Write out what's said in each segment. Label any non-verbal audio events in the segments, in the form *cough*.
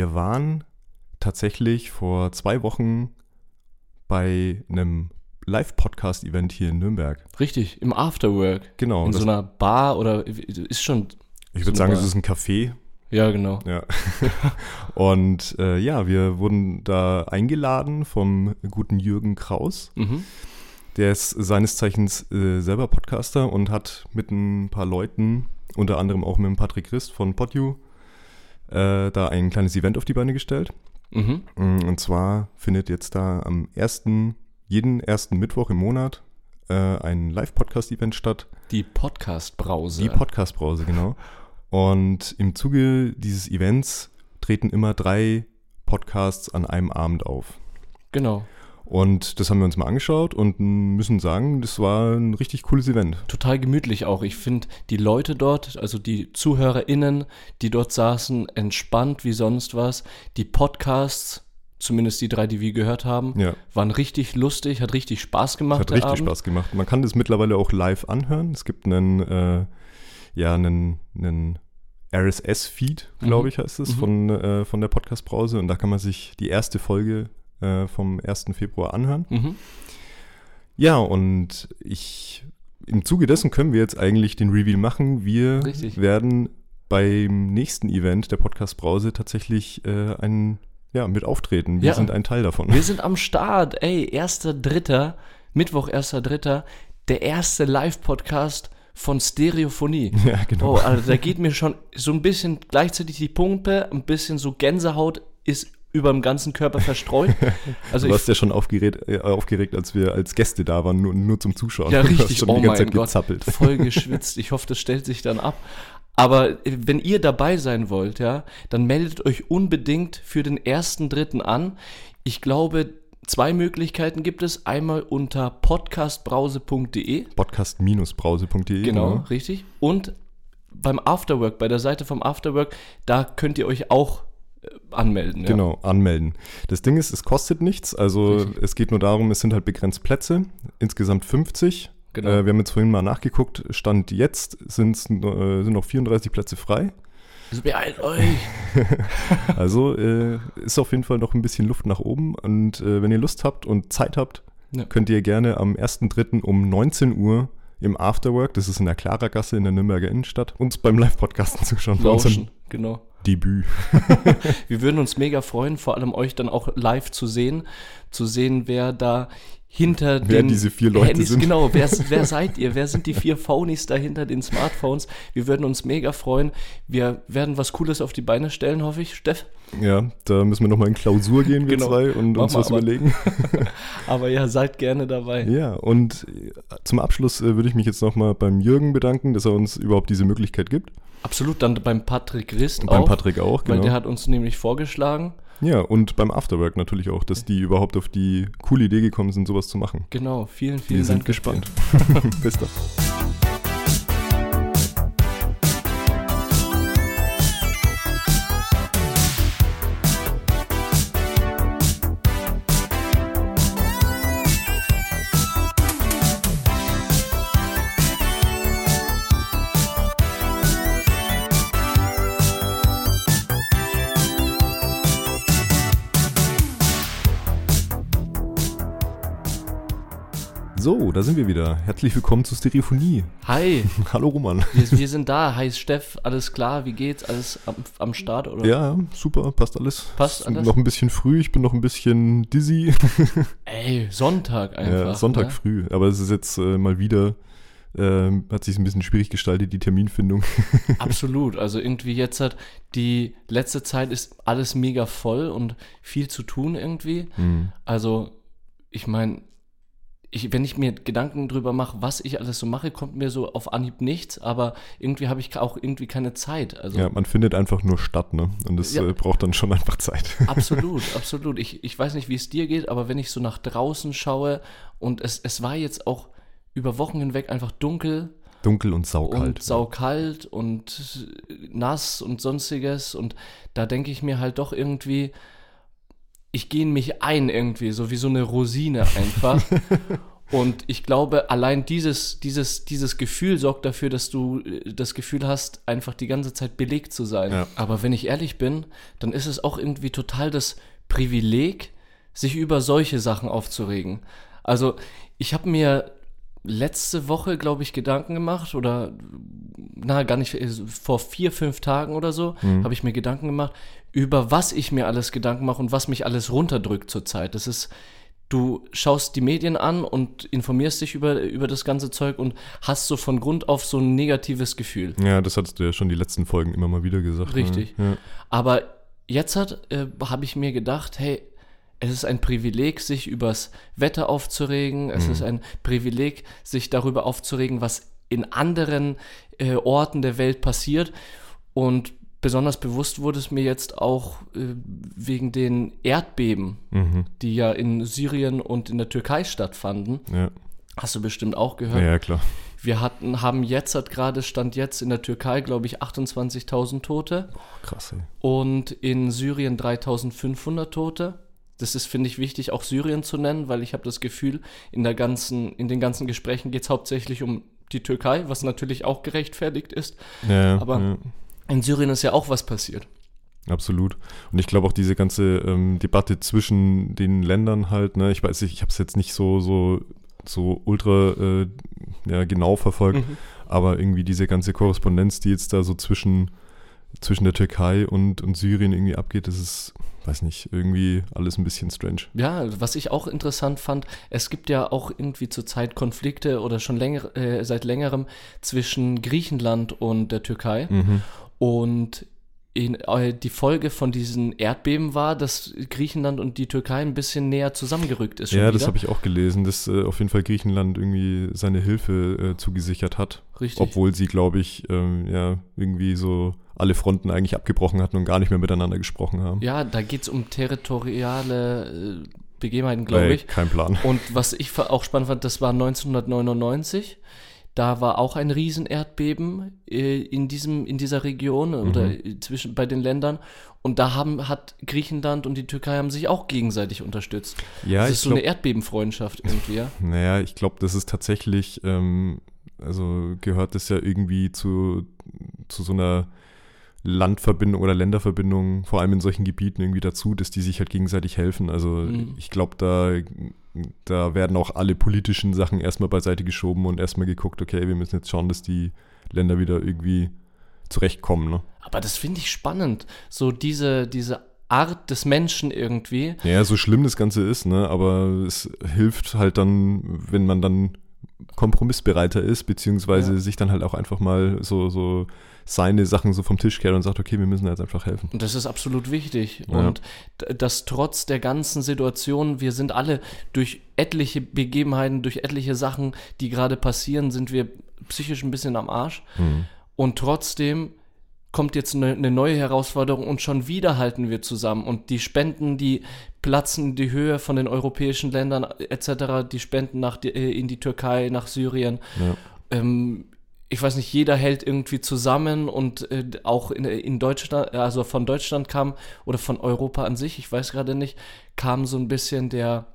wir waren tatsächlich vor zwei Wochen bei einem Live-Podcast-Event hier in Nürnberg. Richtig, im Afterwork. Genau. In so einer Bar oder ist schon. ich so würde sagen, eine es ist ein Café. Ja, genau. Ja. *laughs* Und äh, ja, wir wurden da eingeladen vom guten Jürgen Kraus. Mhm. Der ist seines Zeichens äh, selber Podcaster und hat mit ein paar Leuten, unter anderem auch mit dem Patrick Christ von PodU, äh, da ein kleines Event auf die Beine gestellt. Mhm. Mm, Und zwar findet jetzt da am ersten, jeden ersten Mittwoch im Monat äh, ein Live-Podcast-Event statt. Die Podcast-Brause. Die Podcast-Brause, genau. Und im Zuge dieses Events treten immer drei Podcasts an einem Abend auf. genau. Und das haben wir uns mal angeschaut und müssen sagen, das war ein richtig cooles Event. Total gemütlich auch. Ich finde die Leute dort, also die ZuhörerInnen, die dort saßen, entspannt wie sonst was. Die Podcasts, zumindest die drei, die wir gehört haben, Ja, waren richtig lustig, hat richtig Spaß gemacht. hat richtig Abend. Spaß gemacht. Man kann das mittlerweile auch live anhören. Es gibt einen, äh, ja, einen, einen RSS-Feed, glaube Mhm. ich, heißt es, Mhm. von, äh, von der Podcast-Brause. Und da kann man sich die erste Folge äh, vom 1. Februar anhören. Mhm. Ja, und ich, im Zuge dessen können wir jetzt eigentlich den Reveal machen. Wir Richtig. werden beim nächsten Event der Podcast Brause tatsächlich äh, ein, ja, mit auftreten. Wir Ja. sind ein Teil davon. Wir sind am Start. Ey, 1.3., Mittwoch, 1.3., der erste Live-Podcast von Stereophonie. *laughs* ja, genau. Oh, also da geht mir schon so ein bisschen gleichzeitig die Pumpe, ein bisschen so Gänsehaut ist über dem ganzen Körper verstreut. *laughs* Also du ich warst ja schon aufgeregt, äh, aufgeregt, als wir als Gäste da waren, nur, nur zum Zuschauen. Ja, richtig. schon Oh die ganze mein Zeit Gott. gezappelt. voll *laughs* geschwitzt. Ich hoffe, das stellt sich dann ab. Aber äh, wenn ihr dabei sein wollt, ja, dann meldet euch unbedingt für den ersten Dritten an. Ich glaube, zwei Möglichkeiten gibt es. Einmal unter podcastbrause.de. Podcast-brause.de. Genau, richtig. Und beim Afterwork, bei der Seite vom Afterwork, da könnt ihr euch auch anmelden. Ja. Genau, anmelden. Das Ding ist, es kostet nichts. Also Richtig. es geht nur darum, es sind halt begrenzt Plätze. Insgesamt 50. Genau. Äh, wir haben jetzt vorhin mal nachgeguckt. Stand jetzt sind's, äh, sind noch 34 Plätze frei. Also beeilt euch. *laughs* Also äh, ist auf jeden Fall noch ein bisschen Luft nach oben. Und äh, wenn ihr Lust habt und Zeit habt, Ja. könnt ihr gerne am 1.3. um 19 Uhr im Afterwork, das ist in der Klaragasse in der Nürnberger Innenstadt, uns beim Live-Podcasten zuschauen. Lauschen. Genau. Debüt. *laughs* Wir würden uns mega freuen, vor allem euch dann auch live zu sehen, zu sehen, wer da hinter Wer den diese vier Leute Handys, sind. genau, wer, *laughs* wer seid ihr? Wer sind die vier Phonies da hinter den Smartphones? Wir würden uns mega freuen. Wir werden was Cooles auf die Beine stellen, hoffe ich, Steff. Ja, da müssen wir nochmal in Klausur gehen, wir Genau. zwei, und Mach uns was aber- überlegen. *laughs* Aber ja, seid gerne dabei. Ja, und äh, zum Abschluss äh, würde ich mich jetzt nochmal beim Jürgen bedanken, dass er uns überhaupt diese Möglichkeit gibt. Absolut, dann beim Patrick Rist Und auch. beim Patrick auch, Weil genau. der hat uns nämlich vorgeschlagen. Ja, und beim Afterwork natürlich auch, dass die überhaupt auf die coole Idee gekommen sind, sowas zu machen. Genau, vielen, vielen Wir sind Dank. dafür. gespannt. *laughs* Bis dann. Da sind wir wieder. Herzlich willkommen zu Stereophonie. Hi, *laughs* Hallo Roman. wir, wir sind da. Hi Steff, alles klar? Wie geht's? Alles am, am Start? Oder? Ja, super, passt alles. Passt alles? Noch ein bisschen früh, ich bin noch ein bisschen dizzy. *laughs* Ey, Sonntag einfach. ja, Sonntag ne? früh, aber es ist jetzt äh, mal wieder, äh, hat sich ein bisschen schwierig gestaltet, die Terminfindung. *laughs* Absolut. Also irgendwie jetzt hat die letzte Zeit ist alles mega voll und viel zu tun irgendwie. Hm. Also, ich meine, ich, wenn ich mir Gedanken drüber mache, was ich alles so mache, kommt mir so auf Anhieb nichts, aber irgendwie habe ich auch irgendwie keine Zeit. Also Ja, man findet einfach nur statt, ne? Und das Ja. äh, braucht dann schon einfach Zeit. *laughs* absolut, absolut. Ich, ich weiß nicht, wie es dir geht, aber wenn ich so nach draußen schaue und es, es war jetzt auch über Wochen hinweg einfach dunkel, Dunkel und saukalt. und saukalt und nass und sonstiges. Und da denke ich mir halt doch irgendwie, ich gehe in mich ein irgendwie, so wie so eine Rosine einfach. *laughs* Und ich glaube, allein dieses, dieses, dieses Gefühl sorgt dafür, dass du äh, das Gefühl hast, einfach die ganze Zeit belegt zu sein. Ja. Aber wenn ich ehrlich bin, dann ist es auch irgendwie total das Privileg, sich über solche Sachen aufzuregen. Also ich habe mir letzte Woche, glaube ich, Gedanken gemacht oder na, gar nicht, äh, vor vier, fünf Tagen oder so, Mhm. habe ich mir Gedanken gemacht, über was ich mir alles Gedanken mache und was mich alles runterdrückt zurzeit. Das ist, du schaust die Medien an und informierst dich über, über das ganze Zeug und hast so von Grund auf so ein negatives Gefühl. Ja, das hattest du ja schon die letzten Folgen immer mal wieder gesagt. Richtig. Ne? Aber jetzt hat, äh, habe ich mir gedacht, hey, es ist ein Privileg, sich übers Wetter aufzuregen. Es ist ein Privileg, sich darüber aufzuregen, was in anderen äh, Orten der Welt passiert. Und besonders bewusst wurde es mir jetzt auch äh, wegen den Erdbeben. Mhm. die ja in Syrien und in der Türkei stattfanden. Ja. Hast du bestimmt auch gehört. ja, klar. Wir hatten, haben jetzt, hat gerade Stand jetzt in der Türkei, glaube ich, 28.000 Tote Krass, ey. und in Syrien 3500 Tote. Das ist, finde ich, wichtig, auch Syrien zu nennen, weil ich habe das Gefühl, in, der ganzen, in den ganzen Gesprächen geht es hauptsächlich um die Türkei, was natürlich auch gerechtfertigt ist. Ja, Aber- ja. In Syrien ist ja auch was passiert. Absolut. Und ich glaube auch diese ganze ähm, Debatte zwischen den Ländern halt, ne, ich weiß nicht, ich habe es jetzt nicht so, so, so ultra äh, ja, genau verfolgt, Mhm. aber irgendwie diese ganze Korrespondenz, die jetzt da so zwischen, zwischen der Türkei und, und Syrien irgendwie abgeht, das ist, weiß nicht, irgendwie alles ein bisschen strange. Ja, was ich auch interessant fand, es gibt ja auch irgendwie zurzeit Konflikte oder schon länger, äh, seit längerem zwischen Griechenland und der Türkei. Mhm. Und in, äh, die Folge von diesen Erdbeben war, dass Griechenland und die Türkei ein bisschen näher zusammengerückt ist. Ja, das habe ich auch gelesen, dass äh, auf jeden Fall Griechenland irgendwie seine Hilfe äh, zugesichert hat. Richtig. Obwohl sie, glaube ich, ähm, ja, irgendwie so alle Fronten eigentlich abgebrochen hatten und gar nicht mehr miteinander gesprochen haben. Ja, da geht es um territoriale äh, Begebenheiten, glaube ich. Kein Plan. Und was ich auch spannend fand, das war 1999. Da war auch ein Riesenerdbeben äh, in, diesem, in dieser Region oder Mhm. zwischen bei den Ländern. Und da haben, hat Griechenland und die Türkei haben sich auch gegenseitig unterstützt. Ja, das ist so eine Erdbebenfreundschaft irgendwie, ja. *laughs* naja, ich glaube, das ist tatsächlich, ähm, also gehört das ja irgendwie zu, zu so einer Landverbindung oder Länderverbindung, vor allem in solchen Gebieten irgendwie dazu, dass die sich halt gegenseitig helfen. Also Mhm. ich glaube, da, da werden auch alle politischen Sachen erstmal beiseite geschoben und erstmal geguckt, okay, wir müssen jetzt schauen, dass die Länder wieder irgendwie zurechtkommen. Ne? Aber das finde ich spannend. So diese, diese Art des Menschen irgendwie. Ja, so schlimm das Ganze ist, ne? aber es hilft halt dann, wenn man dann kompromissbereiter ist, beziehungsweise Ja. sich dann halt auch einfach mal so, so seine Sachen so vom Tisch kehrt und sagt, okay, wir müssen jetzt einfach helfen. Und das ist absolut wichtig. Ja. Und dass trotz der ganzen Situation, wir sind alle durch etliche Begebenheiten, durch etliche Sachen, die gerade passieren, sind wir psychisch ein bisschen am Arsch. Hm. Und trotzdem kommt jetzt eine, eine neue Herausforderung und schon wieder halten wir zusammen. Und die Spenden, die platzen in die Höhe von den europäischen Ländern etc., die Spenden nach, die- äh, in die Türkei, nach Syrien. Ja. Ähm, ich weiß nicht, jeder hält irgendwie zusammen und äh, auch in, in Deutschland, also von Deutschland kam oder von Europa an sich, ich weiß gerade nicht, kam so ein bisschen der,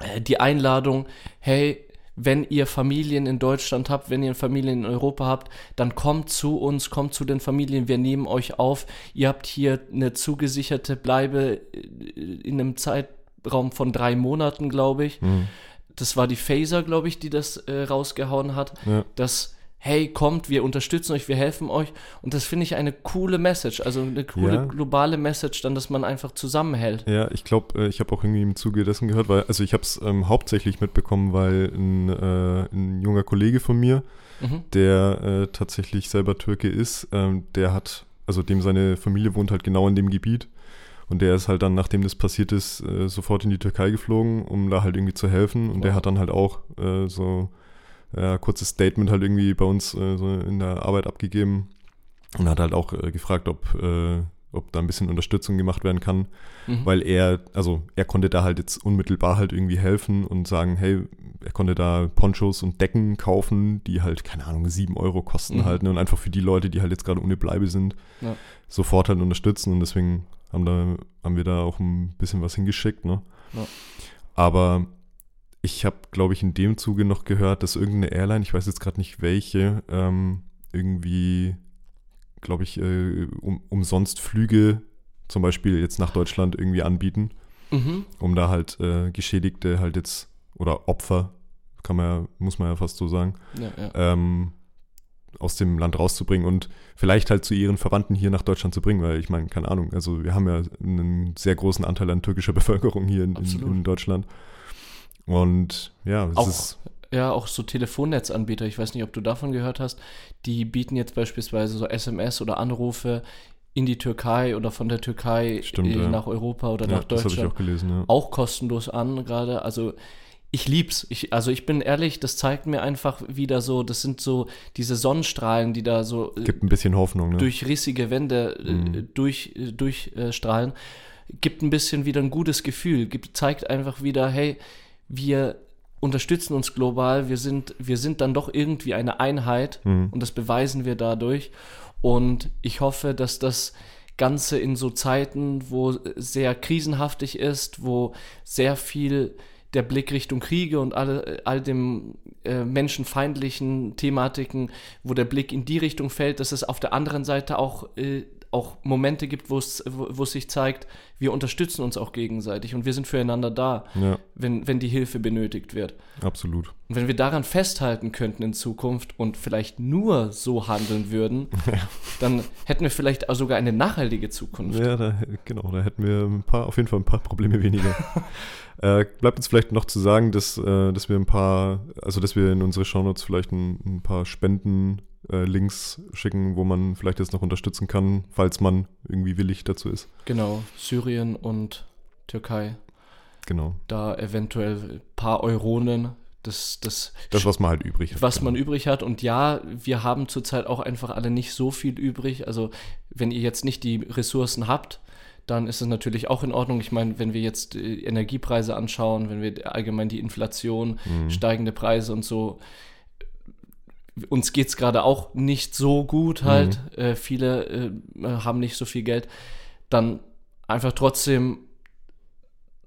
äh, die Einladung, hey, wenn ihr Familien in Deutschland habt, wenn ihr Familien in Europa habt, dann kommt zu uns, kommt zu den Familien, wir nehmen euch auf. Ihr habt hier eine zugesicherte Bleibe äh, in einem Zeitraum von drei Monaten, glaube ich. Hm. Das war die Phaser, glaube ich, die das äh, rausgehauen hat. Ja. Dass, hey, kommt, wir unterstützen euch, wir helfen euch. Und das finde ich eine coole Message, also eine coole Ja. globale Message, dann, dass man einfach zusammenhält. Ja, ich glaube, ich habe auch irgendwie im Zuge dessen gehört, weil, also ich habe es ähm, hauptsächlich mitbekommen, weil ein, äh, ein junger Kollege von mir, Mhm. der äh, tatsächlich selber Türke ist, ähm, der hat, also dem seine Familie wohnt halt genau in dem Gebiet. Und der ist halt dann, nachdem das passiert ist, äh, sofort in die Türkei geflogen, um da halt irgendwie zu helfen. Und der Wow. hat dann halt auch äh, so ja, kurzes Statement halt irgendwie bei uns äh, so in der Arbeit abgegeben und hat halt auch äh, gefragt, ob, äh, ob da ein bisschen Unterstützung gemacht werden kann, Mhm. weil er, also er konnte da halt jetzt unmittelbar halt irgendwie helfen und sagen, hey, er konnte da Ponchos und Decken kaufen, die halt, keine Ahnung, sieben Euro kosten Mhm. halt ne, und einfach für die Leute, die halt jetzt gerade ohne Bleibe sind, Ja. sofort halt unterstützen und deswegen haben, da, haben wir da auch ein bisschen was hingeschickt, ne? Ja. Aber ich habe, glaube ich, in dem Zuge noch gehört, dass irgendeine Airline, ich weiß jetzt gerade nicht welche, ähm, irgendwie, glaube ich, äh, um, umsonst Flüge zum Beispiel jetzt nach Deutschland irgendwie anbieten, Mhm. um da halt äh, Geschädigte halt jetzt oder Opfer, kann man ja, muss man ja fast so sagen, Ja, ja. ähm, aus dem Land rauszubringen und vielleicht halt zu ihren Verwandten hier nach Deutschland zu bringen, weil ich meine, keine Ahnung, also wir haben ja einen sehr großen Anteil an türkischer *laughs* Bevölkerung hier in, in, in Deutschland. Und ja, es Auch, ist, ja, auch so Telefonnetzanbieter, ich weiß nicht, ob du davon gehört hast, die bieten jetzt beispielsweise so SMS oder Anrufe in die Türkei oder von der Türkei Stimmt, äh, nach Europa oder ja, nach das habe ich Deutschland auch gelesen, ja. auch kostenlos an gerade. Also ich lieb's. Ich, also ich bin ehrlich, das zeigt mir einfach wieder so, das sind so diese Sonnenstrahlen, die da so äh, Gibt ein bisschen Hoffnung, ne? durch rissige Wände äh, Mhm. durch, äh, durchstrahlen, gibt ein bisschen wieder ein gutes Gefühl, gibt, zeigt einfach wieder, hey, wir unterstützen uns global, wir sind, wir sind dann doch irgendwie eine Einheit Mhm. und das beweisen wir dadurch. Und ich hoffe, dass das Ganze in so Zeiten, wo sehr krisenhaftig ist, wo sehr viel der Blick Richtung Kriege und alle, all dem äh, menschenfeindlichen Thematiken, wo der Blick in die Richtung fällt, dass es auf der anderen Seite auch, äh, auch Momente gibt, wo es, wo, es sich zeigt, wir unterstützen uns auch gegenseitig und wir sind füreinander da, Ja, wenn, wenn die Hilfe benötigt wird. absolut. Und wenn wir daran festhalten könnten in Zukunft und vielleicht nur so handeln würden, *laughs* dann hätten wir vielleicht auch sogar eine nachhaltige Zukunft. Ja, da, genau, da hätten wir ein paar, auf jeden Fall ein paar Probleme weniger. *laughs* äh, bleibt uns vielleicht noch zu sagen, dass, äh, dass wir ein paar, also dass wir in unsere Shownotes vielleicht ein, ein paar Spenden-Links schicken, wo man vielleicht jetzt noch unterstützen kann, falls man irgendwie willig dazu ist. Genau, Syrien und Türkei. Genau. Da eventuell ein paar Euronen, das, das, Das, was man halt übrig hat. was man übrig hat. Und ja, wir haben zurzeit auch einfach alle nicht so viel übrig. Also wenn ihr jetzt nicht die Ressourcen habt, dann ist es natürlich auch in Ordnung. Ich meine, wenn wir jetzt äh, Energiepreise anschauen, wenn wir allgemein die Inflation, Mhm. steigende Preise und so, uns geht es gerade auch nicht so gut halt. Äh, viele äh, haben nicht so viel Geld. Dann einfach trotzdem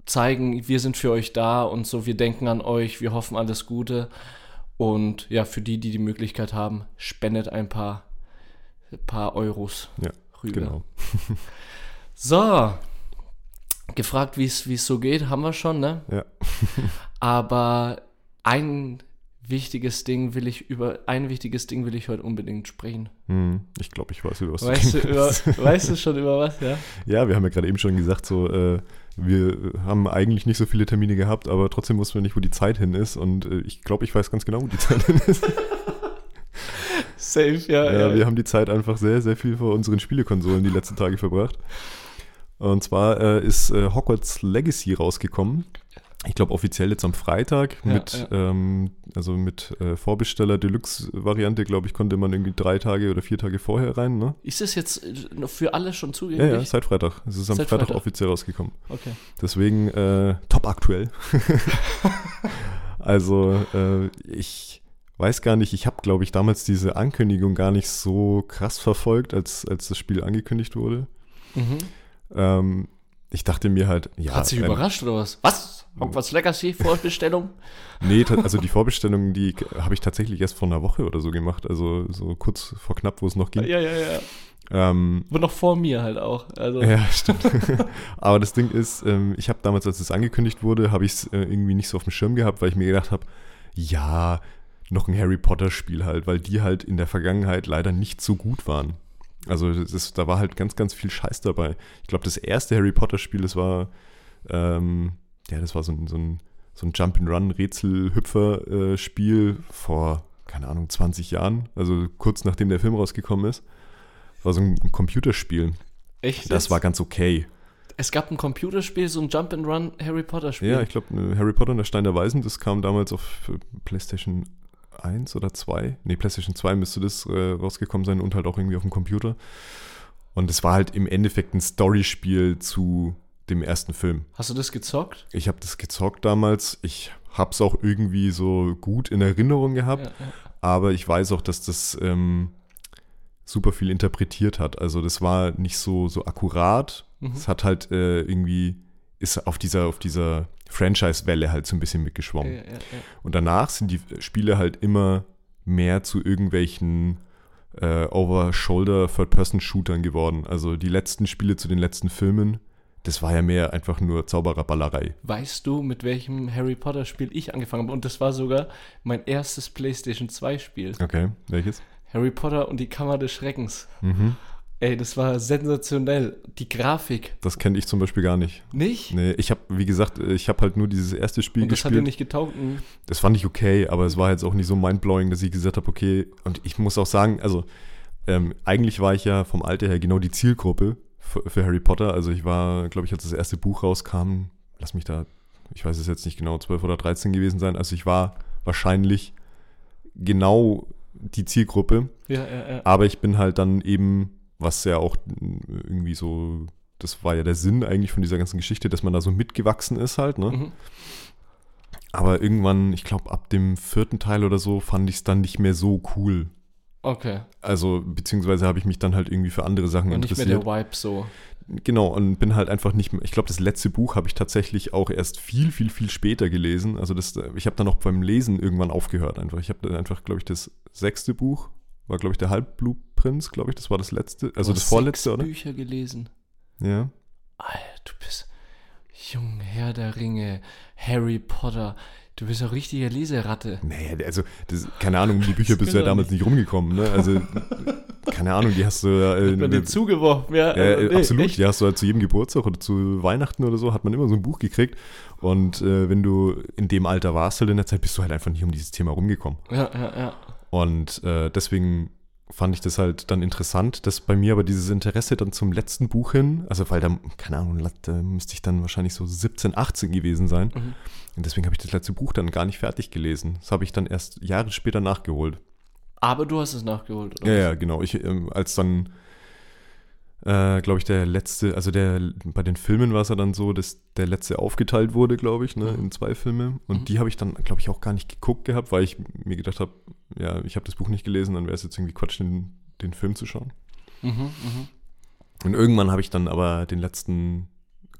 zeigen, wir sind für euch da und so, wir denken an euch, wir hoffen alles Gute. Und ja, für die, die die Möglichkeit haben, spendet ein paar, paar Euros Ja, rüber. Genau. *laughs* So, gefragt, wie es wie es so geht, haben wir schon, ne? Ja. *laughs* Aber ein wichtiges Ding will ich über ein wichtiges Ding will ich heute unbedingt sprechen. Hm, ich glaube, ich weiß, über was Weißt du, über, *laughs* weißt du schon über was, ja? Ja, wir haben ja gerade eben schon gesagt, so, äh, wir haben eigentlich nicht so viele Termine gehabt, aber trotzdem wussten wir nicht, wo die Zeit hin ist. Und äh, ich glaube, ich weiß ganz genau, wo die Zeit hin ist. *laughs* Safe, ja. Ja, wir haben die Zeit einfach sehr, sehr viel vor unseren Spielekonsolen die letzten Tage verbracht. Und zwar äh, ist äh, Hogwarts Legacy rausgekommen. Ich glaube offiziell jetzt am Freitag Ja, mit, Ähm, also mit äh, Vorbesteller Deluxe-Variante, glaube ich, konnte man irgendwie drei Tage oder vier Tage vorher rein, ne? Ist es jetzt äh, für alle schon Ja, zugänglich? ja, seit Freitag. Es ist am Seit Freitag, Freitag. offiziell rausgekommen. Okay. Deswegen äh, top aktuell. *laughs* also äh, ich weiß gar nicht, ich habe, glaube ich, damals diese Ankündigung gar nicht so krass verfolgt, als, als das Spiel angekündigt wurde. Mhm. Ähm, ich dachte mir halt, ja. Hat sich überrascht oder was? Was? Hogwarts Legacy, Vorbestellung? *laughs* Nee, also die Vorbestellung, die habe ich tatsächlich erst vor einer Woche oder so gemacht. Also so kurz vor knapp, wo es noch ging. ja, ja, ja. Ähm, Aber noch vor mir halt auch. Also, Ja, *laughs* stimmt. *laughs* Aber das Ding ist, ähm, ich habe damals, als es angekündigt wurde, habe ich es äh, irgendwie nicht so auf dem Schirm gehabt, weil ich mir gedacht habe, ja, noch ein Harry Potter Spiel halt, weil die halt in der Vergangenheit leider nicht so gut waren. Also ist, da war halt ganz, ganz viel Scheiß dabei. Ich glaube, das erste Harry Potter Spiel, das war, ähm, ja, das war so ein, so ein, so ein Jump-and-Run-Rätsel-Hüpfer-Spiel vor, keine Ahnung, 20 Jahren, also kurz nachdem der Film rausgekommen ist. War so ein Computerspiel. echt? Das war ganz okay. Es gab ein Computerspiel, so ein Jump-and-Run Harry Potter-Spiel. Ja, ich glaube, Harry Potter und der Stein der Weisen, das kam damals auf äh, PlayStation 1 oder 2. Nee, PlayStation 2 müsste das äh, rausgekommen sein und halt auch irgendwie auf dem Computer. Und es war halt im Endeffekt ein Storyspiel zu dem ersten Film. Hast du das gezockt? Ich habe das gezockt damals. Ich habe es auch irgendwie so gut in Erinnerung gehabt. Ja, ja. Aber ich weiß auch, dass das ähm, super viel interpretiert hat. Also das war nicht so, so akkurat. Mhm. Es hat halt äh, irgendwie ist auf dieser, auf dieser Franchise-Welle halt so ein bisschen mitgeschwommen. Ja. Und danach sind die Spiele halt immer mehr zu irgendwelchen äh, Over-Shoulder Third-Person-Shootern geworden. Also die letzten Spiele zu den letzten Filmen, das war ja mehr einfach nur Zaubererballerei. Weißt du, mit welchem Harry Potter Spiel ich angefangen habe? Und das war sogar mein erstes PlayStation 2 Spiel. Okay, welches? Harry Potter und die Kammer des Schreckens. Mhm. Ey, das war sensationell. Die Grafik. Das kenne ich zum Beispiel gar nicht. Nicht? Nee, ich habe, wie gesagt, ich habe halt nur dieses erste Spiel und das hat dir gespielt. nicht getaugt? Hm. Das fand ich okay, aber es war jetzt auch nicht so mindblowing, dass ich gesagt habe, okay, und ich muss auch sagen, also ähm, eigentlich war ich ja vom Alter her genau die Zielgruppe für, für Harry Potter. Also ich war, glaube ich, als das erste Buch rauskam, lass mich da, ich weiß es jetzt nicht genau, 12 oder 13 gewesen sein. Also ich war wahrscheinlich genau die Zielgruppe, Ja, ja, ja. aber ich bin halt dann eben, was ja auch irgendwie so, das war ja der Sinn eigentlich von dieser ganzen Geschichte, dass man da so mitgewachsen ist halt, ne? Mhm. Aber irgendwann, ich glaube, ab dem vierten Teil oder so, fand ich es dann nicht mehr so cool. Okay. Also, beziehungsweise habe ich mich dann halt irgendwie für andere Sachen Und nicht mehr interessiert. der Vibe so. Genau, und bin halt einfach nicht mehr. Ich glaube, das letzte Buch habe ich tatsächlich auch erst viel, viel, viel später gelesen. Also, das, ich habe dann auch beim Lesen irgendwann aufgehört. Einfach. Ich habe dann einfach, glaube ich, das sechste Buch, war, glaube ich, der Halbblutprinz, glaube ich, das war das letzte, also das vorletzte, oder? Bücher gelesen. Ja. Alter, du bist Jung, Herr der Ringe, Harry Potter. Du bist eine richtige Leseratte. Naja, also, das, keine Ahnung, um die Bücher bist du ja doch damals nicht rumgekommen, ne? Also, keine Ahnung, die hast du ja. äh, Hat man dir zugeworfen, ja. Äh, äh, nee, absolut. echt? Die hast du halt zu jedem Geburtstag oder zu Weihnachten oder so, hat man immer so ein Buch gekriegt. Und äh, wenn du in dem Alter warst halt in der Zeit, bist du halt einfach nicht um dieses Thema rumgekommen. Ja, ja, ja. Und äh, deswegen fand ich das halt dann interessant, dass bei mir aber dieses Interesse dann zum letzten Buch hin, also weil da, keine Ahnung, da müsste ich dann wahrscheinlich so 17, 18 gewesen sein. Mhm. Und deswegen habe ich das letzte Buch dann gar nicht fertig gelesen. Das habe ich dann erst Jahre später nachgeholt. Aber du hast es nachgeholt, oder? Ja, ja, genau. Ich, ähm, als dann, äh, glaube ich, der letzte, also der, bei den Filmen war es ja dann so, dass der letzte aufgeteilt wurde, glaube ich, ne, Mhm. in zwei Filme. Und Mhm. die habe ich dann, glaube ich, auch gar nicht geguckt gehabt, weil ich mir gedacht habe, ja, ich habe das Buch nicht gelesen, dann wäre es jetzt irgendwie Quatsch, den, den Film zu schauen. Mhm, mhm. Und irgendwann habe ich dann aber den letzten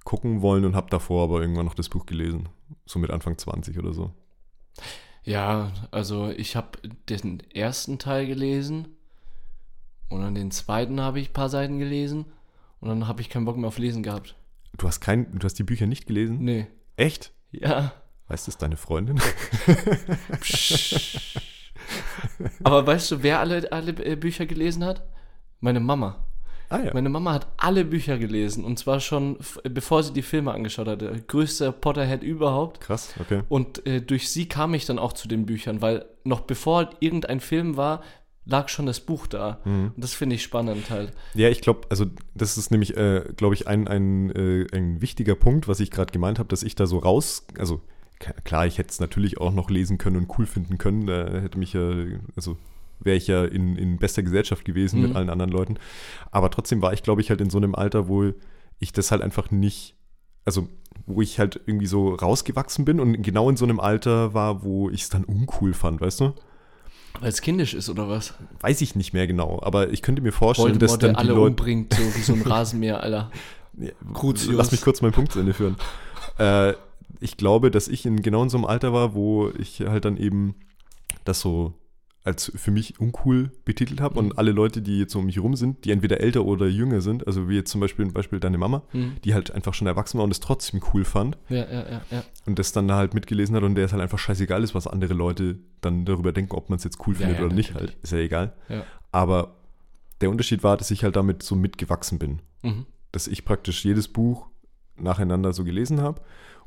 gucken wollen und habe davor aber irgendwann noch das Buch gelesen. So mit Anfang 20 oder so. Ja, also ich habe den ersten Teil gelesen und dann den zweiten habe ich ein paar Seiten gelesen und dann habe ich keinen Bock mehr auf Lesen gehabt. Du hast kein, du hast die Bücher nicht gelesen? Nee. Echt? Ja. Weißt es deine Freundin? *laughs* *laughs* Aber weißt du, wer alle, alle äh, Bücher gelesen hat? Meine Mama. ah ja. Meine Mama hat alle Bücher gelesen und zwar schon f- bevor sie die Filme angeschaut hatte. Größter Potterhead überhaupt. Krass, okay. Und äh, durch sie kam ich dann auch zu den Büchern, weil noch bevor irgendein Film war, lag schon das Buch da. Mhm. Und das finde ich spannend halt. Ja, ich glaube, also das ist nämlich, äh, glaube ich, ein, ein, äh, ein wichtiger Punkt, was ich gerade gemeint habe, dass ich da so raus, also klar, ich hätte es natürlich auch noch lesen können und cool finden können, da hätte mich ja, also wäre ich ja in, in bester Gesellschaft gewesen Mhm. mit allen anderen Leuten. Aber trotzdem war ich, glaube ich, halt in so einem Alter, wo ich das halt einfach nicht, also wo ich halt irgendwie so rausgewachsen bin und genau in so einem Alter war, wo ich es dann uncool fand, weißt du? Weil es kindisch ist oder was? Weiß ich nicht mehr genau, aber ich könnte mir vorstellen, dass Voldemort, dann der die alle Leute umbringt, so wie so ein Rasenmäher, Alter. *laughs* Ja. Lass mich kurz meinen Punkt zu Ende führen. äh, *laughs* ich glaube, dass ich in genau in so einem Alter war, wo ich halt dann eben das so als für mich uncool betitelt habe Mhm. und alle Leute, die jetzt um mich rum sind, die entweder älter oder jünger sind, also wie jetzt zum Beispiel, Beispiel deine Mama, Hm. die halt einfach schon erwachsen war und es trotzdem cool fand Ja, ja, ja, ja. und das dann da halt mitgelesen hat und der es halt einfach scheißegal ist, was andere Leute dann darüber denken, ob man es jetzt cool Ja, findet ja, oder nicht, natürlich. halt, ist ja egal. Ja. Aber der Unterschied war, dass ich halt damit so mitgewachsen bin Mhm. dass ich praktisch jedes Buch nacheinander so gelesen habe.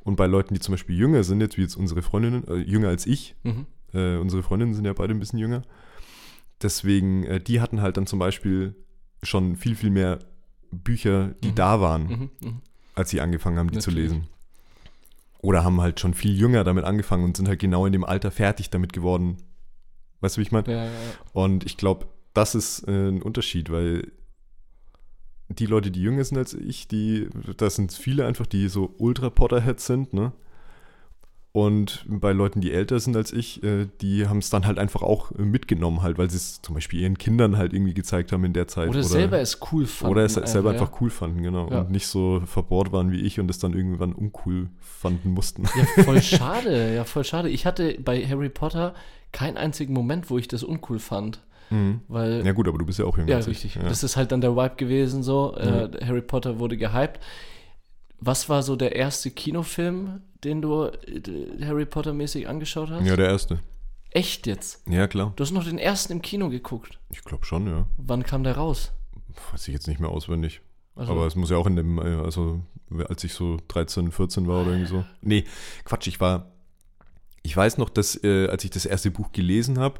Und bei Leuten, die zum Beispiel jünger sind, jetzt wie jetzt unsere Freundinnen, äh, jünger als ich, Mhm. äh, unsere Freundinnen sind ja beide ein bisschen jünger, deswegen, äh, die hatten halt dann zum Beispiel schon viel, viel mehr Bücher, die Mhm. da waren, Mhm. Mhm. als sie angefangen haben, die zu Natürlich. lesen. Oder haben halt schon viel jünger damit angefangen und sind halt genau in dem Alter fertig damit geworden. Weißt du, wie ich meine? Ja, ja, ja. Und ich glaube, das ist äh, ein Unterschied, weil die Leute, die jünger sind als ich, die, das sind viele einfach, die so Ultra-Potterheads sind, ne? Und bei Leuten, die älter sind als ich, äh, die haben es dann halt einfach auch äh, mitgenommen, halt, weil sie es zum Beispiel ihren Kindern halt irgendwie gezeigt haben in der Zeit. Oder, selber es cool fanden. Oder es selber ja. einfach cool fanden, genau. Ja. Und nicht so verbohrt waren wie ich und es dann irgendwann uncool fanden mussten. Ja, voll *laughs* schade, ja, voll schade. Ich hatte bei Harry Potter keinen einzigen Moment, wo ich das uncool fand. Mhm. Weil Ja gut, aber du bist ja auch jünger Ja, richtig. Ja. Das ist halt dann der Vibe gewesen so. Äh, Harry Potter wurde gehypt. Was war so der erste Kinofilm, den du äh, Harry Potter mäßig angeschaut hast? ja, der erste. Echt jetzt? Ja, klar. Du hast noch den ersten im Kino geguckt. Ich glaube schon, ja. Wann kam der raus? Weiß ich jetzt nicht mehr auswendig. Also, Aber es muss ja auch in dem, äh, also als ich so 13, 14 war oder irgendwie so. Nee, Quatsch, ich war, ich weiß noch, dass äh, als ich das erste Buch gelesen habe,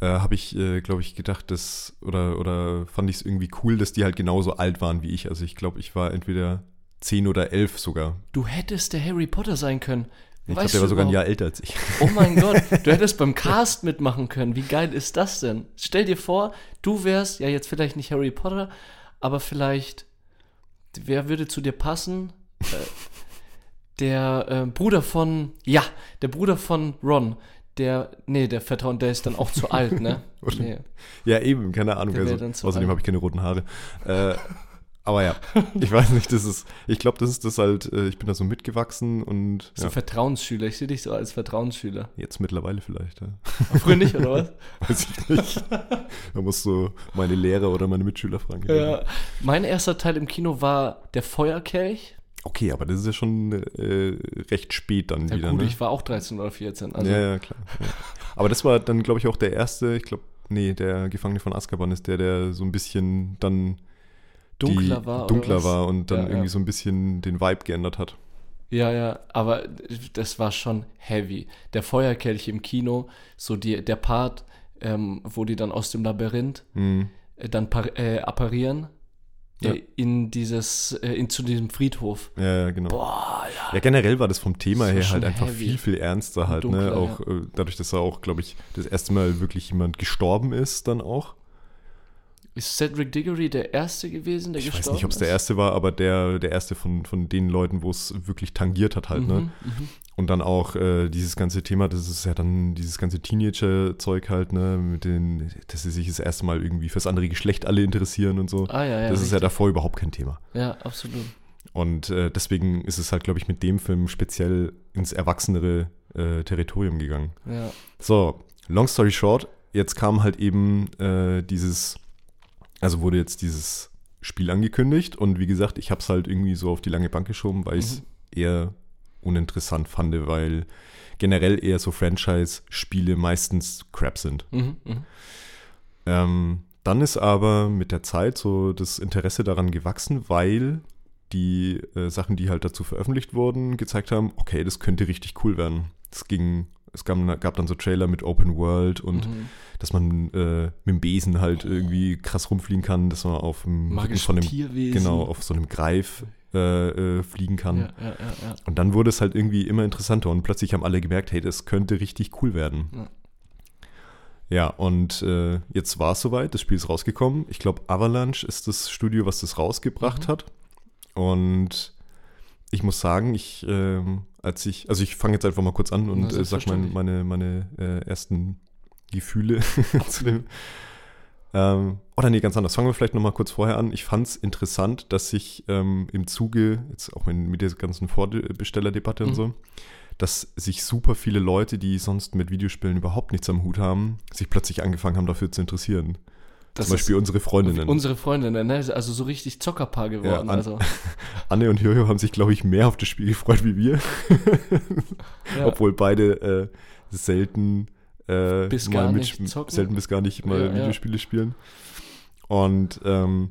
äh, habe ich, äh, glaube ich, gedacht, dass, oder, oder fand ich es irgendwie cool, dass die halt genauso alt waren wie ich. Also ich glaube, ich war entweder 10 oder 11 sogar. du hättest der Harry Potter sein können. Ich glaube, der war sogar ein Jahr älter als ich. Oh mein Gott, *laughs* du hättest beim Cast mitmachen können. Wie geil ist das denn? Stell dir vor, du wärst, ja jetzt vielleicht nicht Harry Potter, aber vielleicht, wer würde zu dir passen? Äh, der äh, Bruder von, ja, der Bruder von Ron. Der, nee, der Vertrauen, der ist dann auch zu alt, ne? *laughs* Nee. Ja, eben, keine Ahnung. Also, außerdem habe ich keine roten Haare. Äh, aber ja, ich weiß nicht, das ist, ich glaube, das ist das halt, äh, ich bin da so mitgewachsen und So ja, Vertrauensschüler, ich sehe dich so als Vertrauensschüler. jetzt mittlerweile vielleicht, ja. Früher nicht, oder was? *laughs* Weiß ich nicht. da musst du meine Lehrer oder meine Mitschüler fragen. Ja. Mein erster Teil im Kino war der Feuerkelch. Okay, aber das ist ja schon äh, recht spät dann Ja wieder, gut, ne? ich war auch 13 oder 14. Also ja, ja, klar. Ja. Aber das war dann, glaube ich, auch der erste, ich glaube, nee, der Gefangene von Azkaban ist der, der so ein bisschen dann dunkler war. dunkler war und dann Ja, irgendwie so ein bisschen den Vibe geändert hat. Ja, ja, aber das war schon heavy. Der Feuerkelch im Kino, so die, der Part, ähm, wo die dann aus dem Labyrinth Mhm. äh, dann äh, apparieren Ja. äh, in dieses, äh, in, zu diesem Friedhof. Ja, ja, genau. Boah, ja. Ja, generell war das vom Thema Das her halt einfach heavy. viel, viel ernster halt, ne? dunkler, Auch äh, dadurch, dass da auch, glaube ich, das erste Mal wirklich jemand gestorben ist, dann auch. Ist Cedric Diggory der Erste gewesen, der Ich weiß gestorben nicht, ob es ist? der erste war, aber der, der erste von, von den Leuten, wo es wirklich tangiert hat halt, ne? Mhm, mhm. Und dann auch äh, dieses ganze Thema, das ist ja dann dieses ganze Teenager-Zeug halt, ne, mit den, dass sie sich das erste Mal irgendwie fürs andere Geschlecht alle interessieren und so. Ah, ja, ja. das ist ja richtig. davor überhaupt kein Thema. Ja, absolut. Und äh, deswegen ist es halt, glaube ich, mit dem Film speziell ins erwachsenere äh, Territorium gegangen. Ja. So, long story short, jetzt kam halt eben äh, dieses, also wurde jetzt dieses Spiel angekündigt und wie gesagt, ich habe es halt irgendwie so auf die lange Bank geschoben, weil ich es Mhm. eher uninteressant fand, weil generell eher so Franchise-Spiele meistens Crap sind. Mhm, mhm. Ähm, dann ist aber mit der Zeit so das Interesse daran gewachsen, weil die äh, Sachen, die halt dazu veröffentlicht wurden, gezeigt haben, okay, das könnte richtig cool werden. Es ging, es gab, gab dann so Trailer mit Open World und Mhm. dass man äh, mit dem Besen halt irgendwie krass rumfliegen kann, dass man auf dem von einem, Tierwesen. genau, auf so einem Greif äh, äh, fliegen kann. Ja, ja, ja. Und dann wurde es halt irgendwie immer interessanter und plötzlich haben alle gemerkt, hey, das könnte richtig cool werden. Ja. Ja, und äh, jetzt war es soweit, das Spiel ist rausgekommen. Ich glaube, Avalanche ist das Studio, was das rausgebracht Mhm. hat. Und ich muss sagen, ich, ähm, als ich, also ich fange jetzt einfach mal kurz an und äh, sag mein, meine, meine äh, ersten Gefühle *laughs* zu dem. Ähm, oder nee, ganz anders. Fangen wir vielleicht nochmal kurz vorher an. Ich fand es interessant, dass sich ähm, im Zuge, jetzt auch mit, der ganzen Vorbestellerdebatte und Mhm. so, dass sich super viele Leute, die sonst mit Videospielen überhaupt nichts am Hut haben, sich plötzlich angefangen haben, dafür zu interessieren. Das Zum Beispiel unsere Freundinnen. unsere Freundinnen, ne? Also so richtig Zockerpaar geworden. an- also, *laughs* Anne und Jojo haben sich, glaube ich, mehr auf das Spiel gefreut wie wir, *laughs* ja. obwohl beide äh, selten äh, Bis mal gar mit, zocken. selten bis gar nicht mal Ja, ja. Videospiele spielen. Und ähm,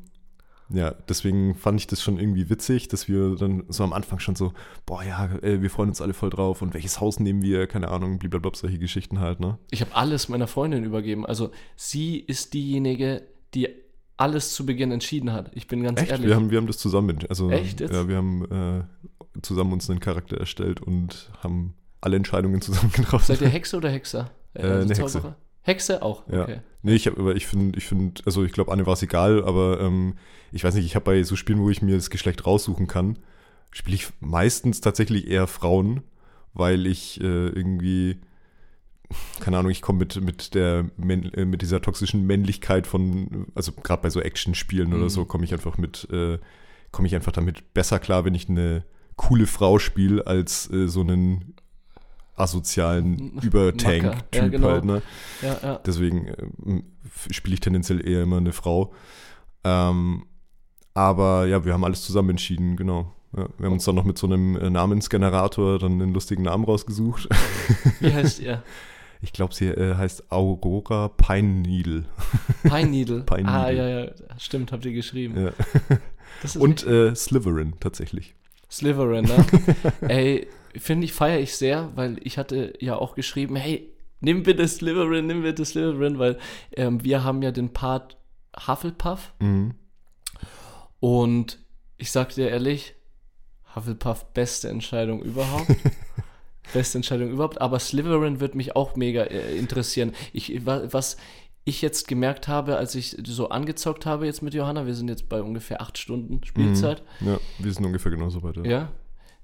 ja, deswegen fand ich das schon irgendwie witzig, dass wir dann so am Anfang schon so, boah ja, äh, wir freuen uns alle voll drauf und welches Haus nehmen wir, keine Ahnung, blablabla, solche Geschichten halt, ne? Ich habe alles meiner Freundin übergeben. Also sie ist diejenige, die alles zu Beginn entschieden hat. Ich bin ganz Echt? ehrlich. Wir haben, wir haben das zusammen, also Echt jetzt? ja, wir haben äh, zusammen uns einen Charakter erstellt und haben alle Entscheidungen *laughs* zusammen getroffen. Seid ihr Hexe oder Hexer? Äh, eine Hexe. Hexe auch, Ja. okay. Nee, ich habe, aber ich finde, ich finde, also ich glaube, Anne war es egal, aber ähm, ich weiß nicht, ich habe bei so Spielen, wo ich mir das Geschlecht raussuchen kann, spiele ich meistens tatsächlich eher Frauen, weil ich äh, irgendwie, keine Ahnung, ich komme mit, mit, der, Männ- äh, mit dieser toxischen Männlichkeit von, also gerade bei so Actionspielen oder Mhm. so, komme ich einfach mit, äh, komme ich einfach damit besser klar, wenn ich eine coole Frau spiele, als äh, so einen asozialen. Übertank-Typ Ja, genau. halt, ne? Ja, ja. Deswegen ähm, spiele ich tendenziell eher immer eine Frau. Ähm, aber ja, wir haben alles zusammen entschieden, genau. Ja, wir haben uns dann noch mit so einem äh, Namensgenerator dann einen lustigen Namen rausgesucht. *laughs* Wie heißt ihr? *laughs* Ich glaube, sie äh, heißt Aurora Pine Needle. *laughs* Pine Needle. Pine ah, Needle. ja, ja. Stimmt, habt ihr geschrieben. Ja. Und äh, Slytherin tatsächlich. Slytherin, ne? Ey, finde ich, feiere ich sehr, weil ich hatte ja auch geschrieben, hey, nimm bitte Slytherin, nimm bitte Slytherin, weil ähm, wir haben ja den Part Hufflepuff Mhm. und ich sag dir ehrlich, Hufflepuff beste Entscheidung überhaupt. *laughs* beste Entscheidung überhaupt, aber Slytherin wird mich auch mega äh, interessieren. Ich, wa- was ich jetzt gemerkt habe, als ich so angezockt habe jetzt mit Johanna, wir sind jetzt bei ungefähr acht Stunden Spielzeit, Ja, wir sind ungefähr genauso weit. Ja. ja,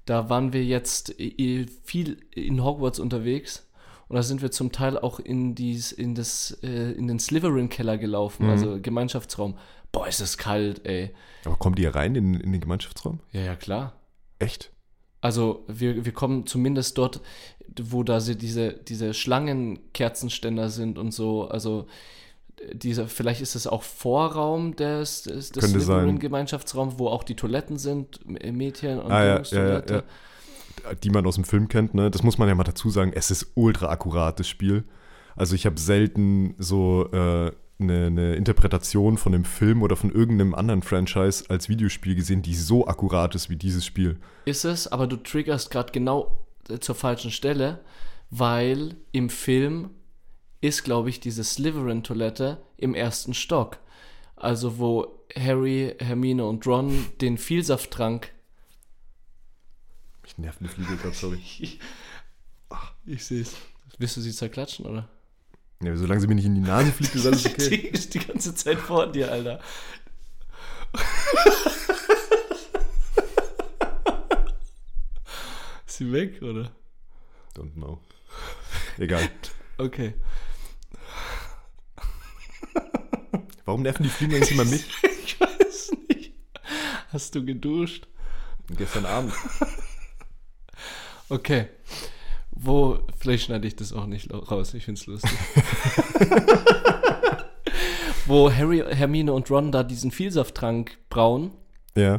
da waren wir jetzt äh, viel in Hogwarts unterwegs und da sind wir zum Teil auch in, dies, in, das, äh, in den Slytherin-Keller gelaufen, Mhm. also Gemeinschaftsraum. Boah, ist es kalt, ey. Aber kommt ihr rein in, in den Gemeinschaftsraum? Ja, ja, klar. Echt? Also wir, wir kommen zumindest dort, wo da sie diese, diese Schlangenkerzenständer sind und so. Also äh, dieser, vielleicht ist es auch Vorraum des, des, des. Slytherin-Gemeinschaftsraums, wo auch die Toiletten sind, Mädchen und Ah, ja, ja, ja, Jungstoilette. ja. Die man aus dem Film kennt, ne? Das muss man ja mal dazu sagen. Es ist ultra akkurat, das Spiel. Also ich habe selten so äh, eine, eine Interpretation von einem Film oder von irgendeinem anderen Franchise als Videospiel gesehen, die so akkurat ist wie dieses Spiel. Ist es, aber du triggerst gerade genau äh, zur falschen Stelle, weil im Film ist, glaube ich, diese Slytherin-Toilette im ersten Stock. Also wo Harry, Hermine und Ron den Vielsafttrank Mich nervt eine Fliege gerade, sorry. *laughs* Ich, ich sehe es. Willst du sie zerklatschen, oder? Ja, solange sie mir nicht in die Nase fliegt, ist alles *laughs* okay. Die ist die ganze Zeit vor dir, Alter. *laughs* ist sie weg, oder? Don't know. Egal. Okay. Warum nerven die Fliegen eigentlich immer mich? *laughs* Ich weiß nicht. Hast du geduscht? Gestern Abend. *laughs* Okay. Wo, vielleicht schneide ich das auch nicht raus, ich finde es lustig. *laughs* Wo Harry, Hermine und Ron da diesen Vielsafttrank brauen. Ja,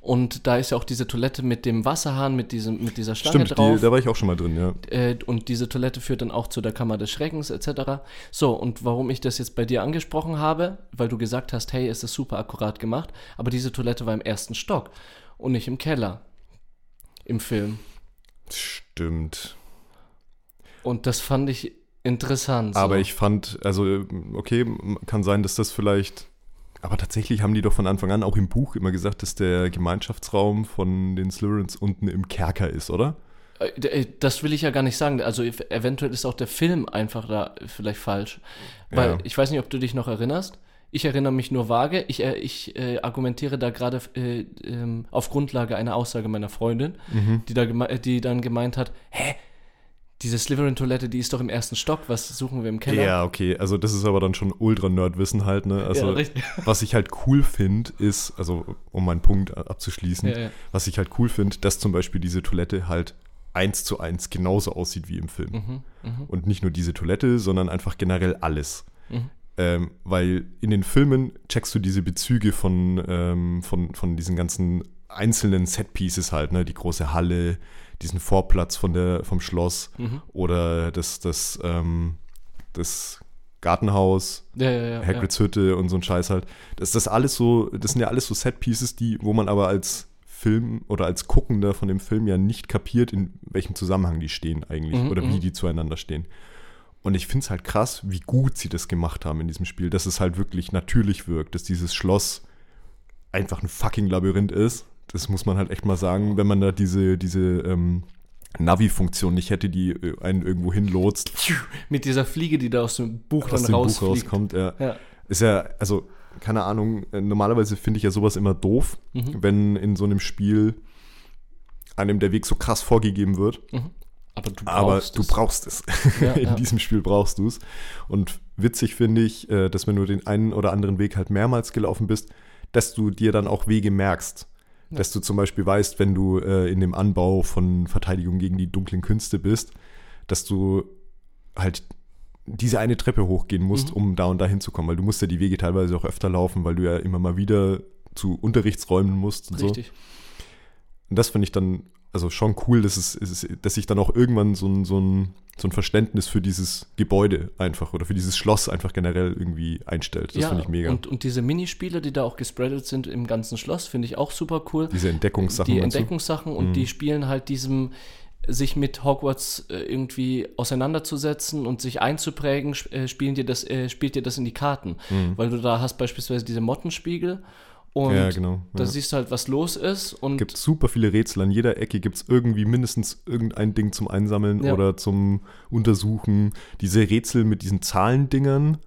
Und da ist ja auch diese Toilette mit dem Wasserhahn, mit, diesem, mit dieser Stange stimmt, drauf. die, da war ich auch schon mal drin, ja. äh, und diese Toilette führt dann auch zu der Kammer des Schreckens etc. So, und warum ich das jetzt bei dir angesprochen habe, weil du gesagt hast, hey, es ist super akkurat gemacht, aber diese Toilette war im ersten Stock und nicht im Keller im Film. Stimmt. Und das fand ich interessant. Aber so. ich fand, also, okay, kann sein, dass das vielleicht. Aber tatsächlich haben die doch von Anfang an auch im Buch immer gesagt, dass der Gemeinschaftsraum von den Slytherins unten im Kerker ist, oder? Äh, äh, Das will ich ja gar nicht sagen. Also ev- eventuell ist auch der Film einfach da vielleicht falsch. Weil Ja. ich weiß nicht, ob du dich noch erinnerst. Ich erinnere mich nur vage. Ich, äh, ich äh, argumentiere da gerade äh, ähm, auf Grundlage einer Aussage meiner Freundin, die, da äh, die dann gemeint hat, hä, diese Slytherin-Toilette, die ist doch im ersten Stock, was suchen wir im Keller? Ja, okay. Also, das ist aber dann schon Ultra-Nerd-Wissen halt, ne? Also, ja *laughs* was ich halt cool finde, ist, also, um meinen Punkt abzuschließen, Ja, ja. was ich halt cool finde, dass zum Beispiel diese Toilette halt eins zu eins genauso aussieht wie im Film. Mhm, mhm, Und nicht nur diese Toilette, sondern einfach generell alles. mhm. Ähm, weil in den Filmen checkst du diese Bezüge von, ähm, von, von diesen ganzen einzelnen Setpieces halt, ne? Die große Halle, diesen Vorplatz von der, vom Schloss Mhm. oder das, das, ähm, das Gartenhaus, Ja, ja, ja. Hagrids Hütte und so ein Scheiß halt. Das das alles so, das sind ja alles so Setpieces, die, wo man aber als Film oder als Guckender von dem Film ja nicht kapiert, in welchem Zusammenhang die stehen eigentlich Mhm, oder wie mhm. die zueinander stehen. Und ich finde es halt krass, wie gut sie das gemacht haben in diesem Spiel, dass es halt wirklich natürlich wirkt, dass dieses Schloss einfach ein fucking Labyrinth ist. Das muss man halt echt mal sagen, wenn man da diese, diese ähm, Navi-Funktion nicht hätte, die äh, einen irgendwo hinlotst. Mit dieser Fliege, die da aus dem Buch aus dann dem Buch rausfliegt. rauskommt. Ja. Ja. Ist ja, also, keine Ahnung, äh, normalerweise finde ich ja sowas immer doof, Mhm. wenn in so einem Spiel einem der Weg so krass vorgegeben wird. Mhm. Aber du aber brauchst du es. brauchst es. Ja, *laughs* In ja. diesem Spiel brauchst du es. Und witzig finde ich, äh, dass wenn du den einen oder anderen Weg halt mehrmals gelaufen bist, dass du dir dann auch Wege merkst. Ja. Dass du zum Beispiel weißt, wenn du äh, in dem Anbau von Verteidigung gegen die dunklen Künste bist, dass du halt diese eine Treppe hochgehen musst, Mhm. um da und da hinzukommen, weil du musst ja die Wege teilweise auch öfter laufen, weil du ja immer mal wieder zu Unterrichtsräumen musst und so. Richtig. Und das finde ich dann also schon cool, dass, es, es, dass sich dann auch irgendwann so ein, so, ein, so ein Verständnis für dieses Gebäude einfach oder für dieses Schloss einfach generell irgendwie einstellt. Das ja, finde ich mega. Und, und diese Minispiele, die da auch gespreadet sind im ganzen Schloss, finde ich auch super cool. Diese Entdeckungssachen. die? Entdeckungssachen und Mhm. die spielen halt diesem sich mit Hogwarts äh, irgendwie auseinanderzusetzen und sich einzuprägen, äh, spielen dir das, äh, spielt dir das in die Karten. Mhm. Weil du da hast beispielsweise diese Mottenspiegel und ja, genau. da Ja. siehst du halt, was los ist und gibt super viele Rätsel. An jeder Ecke gibt es irgendwie mindestens irgendein Ding zum Einsammeln Ja. oder zum Untersuchen. Diese Rätsel mit diesen Zahlendingern,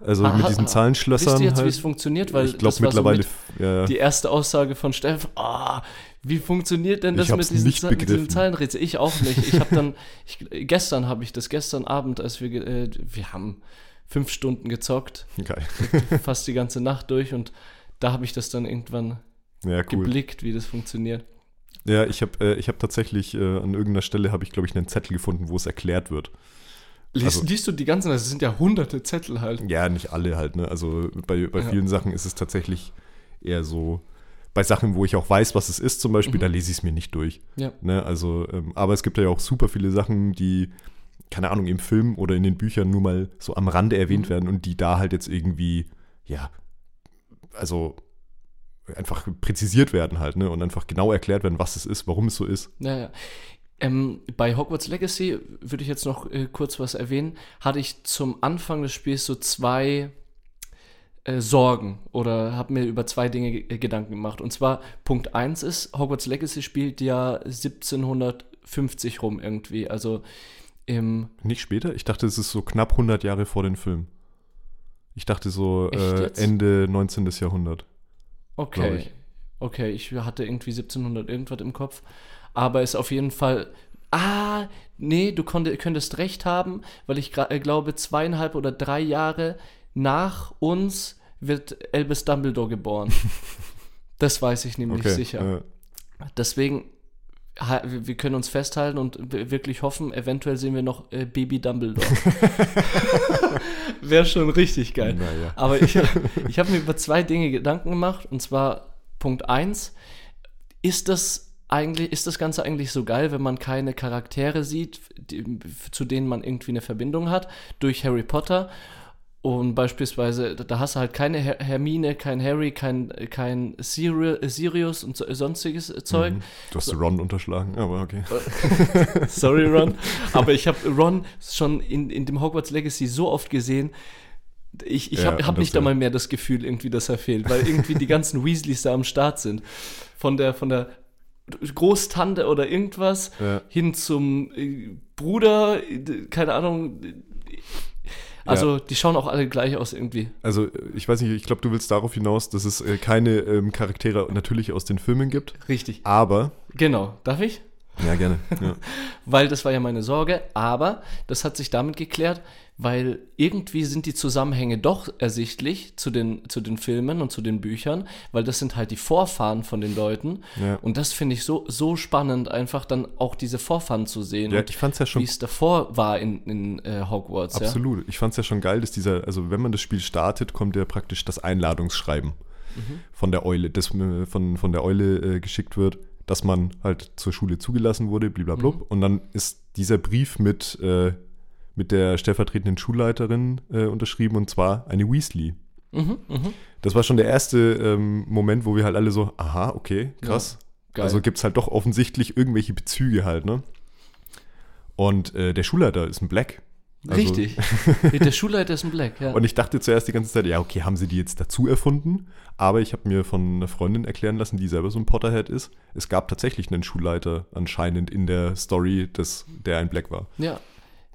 also Aha, mit diesen aha. Zahlenschlössern. wisst ihr jetzt, wie halt. es funktioniert? Weil ich glaube war so mittlerweile. mit ja, die erste Aussage von Steffen, ah, wie funktioniert denn das mit diesen, Za- mit diesen begriffen. Zahlenrätsel? Ich auch nicht. Ich habe dann, *laughs* ich, gestern habe ich das, gestern Abend, als wir, äh, wir haben fünf Stunden gezockt, geil. fast die ganze Nacht durch und da habe ich das dann irgendwann Ja, cool. geblickt, wie das funktioniert. Ja, ich habe äh, ich hab tatsächlich äh, an irgendeiner Stelle habe ich glaube ich einen Zettel gefunden, wo es erklärt wird. Liest, Also- liest du die ganzen, das sind ja hunderte Zettel halt. Ja, nicht alle halt, ne? Also bei, bei Ja. vielen Sachen ist es tatsächlich eher so, bei Sachen, wo ich auch weiß, was es ist, zum Beispiel, Mhm. da lese ich es mir nicht durch. Ja. Ne? Also, ähm, aber es gibt ja auch super viele Sachen, die, keine Ahnung, im Film oder in den Büchern nur mal so am Rande erwähnt Mhm. werden und die da halt jetzt irgendwie, ja, also einfach präzisiert werden halt, ne? Und einfach genau erklärt werden, was es ist, warum es so ist. Naja. Ähm, bei Hogwarts Legacy würde ich jetzt noch äh, kurz was erwähnen. Hatte ich zum Anfang des Spiels so zwei äh, Sorgen oder habe mir über zwei Dinge ge- äh, Gedanken gemacht. Und zwar Punkt 1 ist, Hogwarts Legacy spielt ja 1750 rum irgendwie. Also im Nicht später? Ich dachte, es ist so knapp 100 Jahre vor den Film. Ich dachte so äh? Ende 19. Jahrhundert. Okay. ich. Okay, ich hatte irgendwie 1700 irgendwas im Kopf. Aber ist auf jeden Fall. Ah, nee, du konnt, könntest recht haben, weil ich äh, glaube, zweieinhalb oder drei Jahre nach uns wird Albus Dumbledore geboren. *laughs* das weiß ich nämlich Okay. sicher. Äh, Deswegen, wir können uns festhalten und wirklich hoffen, eventuell sehen wir noch äh, Baby Dumbledore. *laughs* *laughs* Wäre schon richtig geil. naja. Aber ich, *laughs* ich habe mir über zwei Dinge Gedanken gemacht. Und zwar Punkt 1, ist das eigentlich, ist das Ganze eigentlich so geil, wenn man keine Charaktere sieht, die, zu denen man irgendwie eine Verbindung hat, durch Harry Potter? Und beispielsweise, da- hast du halt keine Her Hermine, kein Harry, kein, kein Siri Sirius und so, sonstiges Zeug. Mhm. Du hast Ron unterschlagen, aber okay. *laughs* Sorry, Ron. Aber ich habe Ron schon in, in dem Hogwarts Legacy so oft gesehen. Ich, ich Ja, habe hab nicht ja. einmal mehr das Gefühl, irgendwie, dass er fehlt, weil irgendwie die ganzen Weasleys da am Start sind. Von der, von der Großtante oder irgendwas Ja. hin zum äh, Bruder, äh, keine Ahnung. Also, die schauen auch alle gleich aus irgendwie. Also, ich weiß nicht, ich glaube, du willst darauf hinaus, dass es äh, keine ähm, Charaktere natürlich aus den Filmen gibt, Richtig. aber. Genau. Darf ich? Ja, gerne. *laughs* Ja. weil das war ja meine Sorge, aber das hat sich damit geklärt, weil irgendwie sind die Zusammenhänge doch ersichtlich zu den, zu den Filmen und zu den Büchern, weil das sind halt die Vorfahren von den Leuten Ja. und das finde ich so, so spannend, einfach dann auch diese Vorfahren zu sehen ja, und ich fand's ja wie es davor war in, in äh, Hogwarts. absolut. Ich fand's ja schon geil, dass dieser, also wenn man das Spiel startet, kommt ja praktisch das Einladungsschreiben Mhm. von der Eule, das äh, von, von der Eule äh, geschickt wird, dass man halt zur Schule zugelassen wurde, blablabla. Mhm. Und dann ist dieser Brief mit, äh, mit der stellvertretenden Schulleiterin äh, unterschrieben und zwar eine Weasley. Ja. Mhm, mhm. Das war schon der erste ähm, Moment, wo wir halt alle so, aha, okay, krass. Geil. also gibt es halt doch offensichtlich irgendwelche Bezüge halt, ne? Und äh, der Schulleiter ist ein Black. Also- Richtig. *laughs* Der Schulleiter ist ein Black, ja. Und ich dachte zuerst die ganze Zeit, ja, okay, haben sie die jetzt dazu erfunden? Aber ich habe mir von einer Freundin erklären lassen, die selber so ein Potterhead ist. Es gab tatsächlich einen Schulleiter anscheinend in der Story, des, der ein Black war. Ja,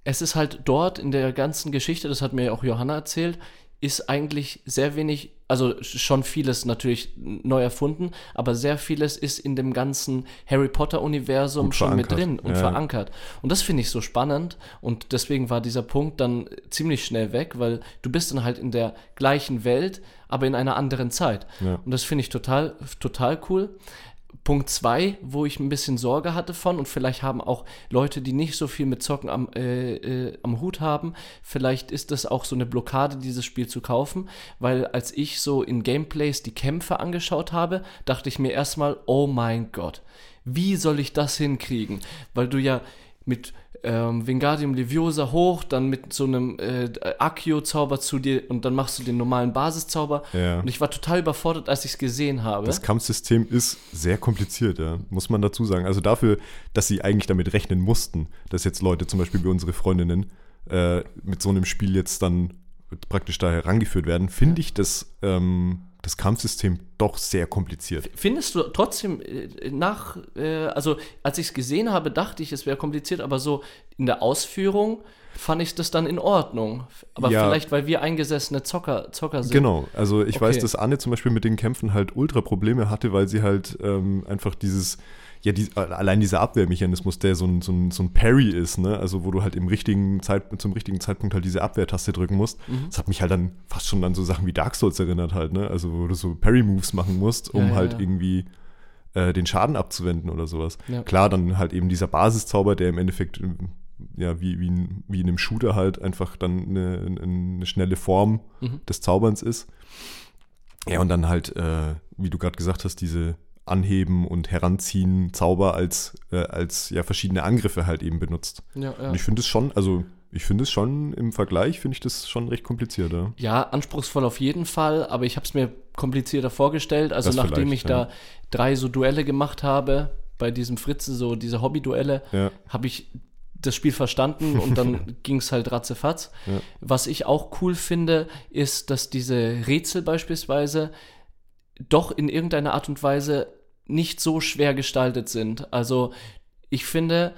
es ist halt dort in der ganzen Geschichte, das hat mir ja auch Johanna erzählt, ist eigentlich sehr wenig, also schon vieles natürlich neu erfunden, aber sehr vieles ist in dem ganzen Harry Potter-Universum schon mit drin und Ja. verankert. Und das finde ich so spannend und deswegen war dieser Punkt dann ziemlich schnell weg, weil du bist dann halt in der gleichen Welt, aber in einer anderen Zeit. Ja. Und das finde ich total, total cool. Punkt zwei, wo ich ein bisschen Sorge hatte von, und vielleicht haben auch Leute, die nicht so viel mit Zocken am, äh, äh, am Hut haben, vielleicht ist das auch so eine Blockade, dieses Spiel zu kaufen, weil als ich so in Gameplays die Kämpfe angeschaut habe, dachte ich mir erstmal, oh mein Gott, wie soll ich das hinkriegen? Weil du ja mit ähm, Wingardium Leviosa hoch, dann mit so einem äh, Accio-Zauber zu dir und dann machst du den normalen Basiszauber. Ja. Und ich war total überfordert, als ich es gesehen habe. Das Kampfsystem ist sehr kompliziert, ja, muss man dazu sagen. Also dafür, dass sie eigentlich damit rechnen mussten, dass jetzt Leute, zum Beispiel wie unsere Freundinnen, äh, mit so einem Spiel jetzt dann praktisch da herangeführt werden, finde ich das, ähm, das Kampfsystem doch sehr kompliziert. Findest du trotzdem äh, nach, äh, also als ich es gesehen habe, dachte ich, es wäre kompliziert, aber so in der Ausführung fand ich das dann in Ordnung. Aber Ja. vielleicht, weil wir eingesessene Zocker, Zocker sind. Genau, also ich weiß, Okay. dass Anne zum Beispiel mit den Kämpfen halt ultra Probleme hatte, weil sie halt ähm, einfach dieses, ja, die, allein dieser Abwehrmechanismus, der so ein, so, ein, so ein Parry ist, ne? Also wo du halt im richtigen Zeit, zum richtigen Zeitpunkt halt diese Abwehrtaste drücken musst. Mhm. Das hat mich halt dann fast schon an so Sachen wie Dark Souls erinnert halt, ne? Also wo du so Parry-Moves machen musst, um Ja, ja, halt ja. irgendwie äh, den Schaden abzuwenden oder sowas. Klar, dann halt eben dieser Basiszauber, der im Endeffekt ähm, ja, wie, wie, in, wie in einem Shooter halt einfach dann eine, eine schnelle Form Mhm. des Zauberns ist. Ja, und dann halt, äh, wie du gerade gesagt hast, diese Anheben und Heranziehen Zauber als, äh, als ja verschiedene Angriffe halt eben benutzt. Ja, ja. Und ich finde es schon, also ich finde es schon im Vergleich, finde ich das schon recht kompliziert, ja. Ja, anspruchsvoll auf jeden Fall, aber ich habe es mir komplizierter vorgestellt. Also Das nachdem ich ja. da drei so Duelle gemacht habe, bei diesem Fritze, so diese Hobby-Duelle, Ja, habe ich das Spiel verstanden und dann *laughs* ging es halt ratzefatz. Ja. Was ich auch cool finde, ist, dass diese Rätsel beispielsweise doch in irgendeiner Art und Weise nicht so schwer gestaltet sind. Also ich finde,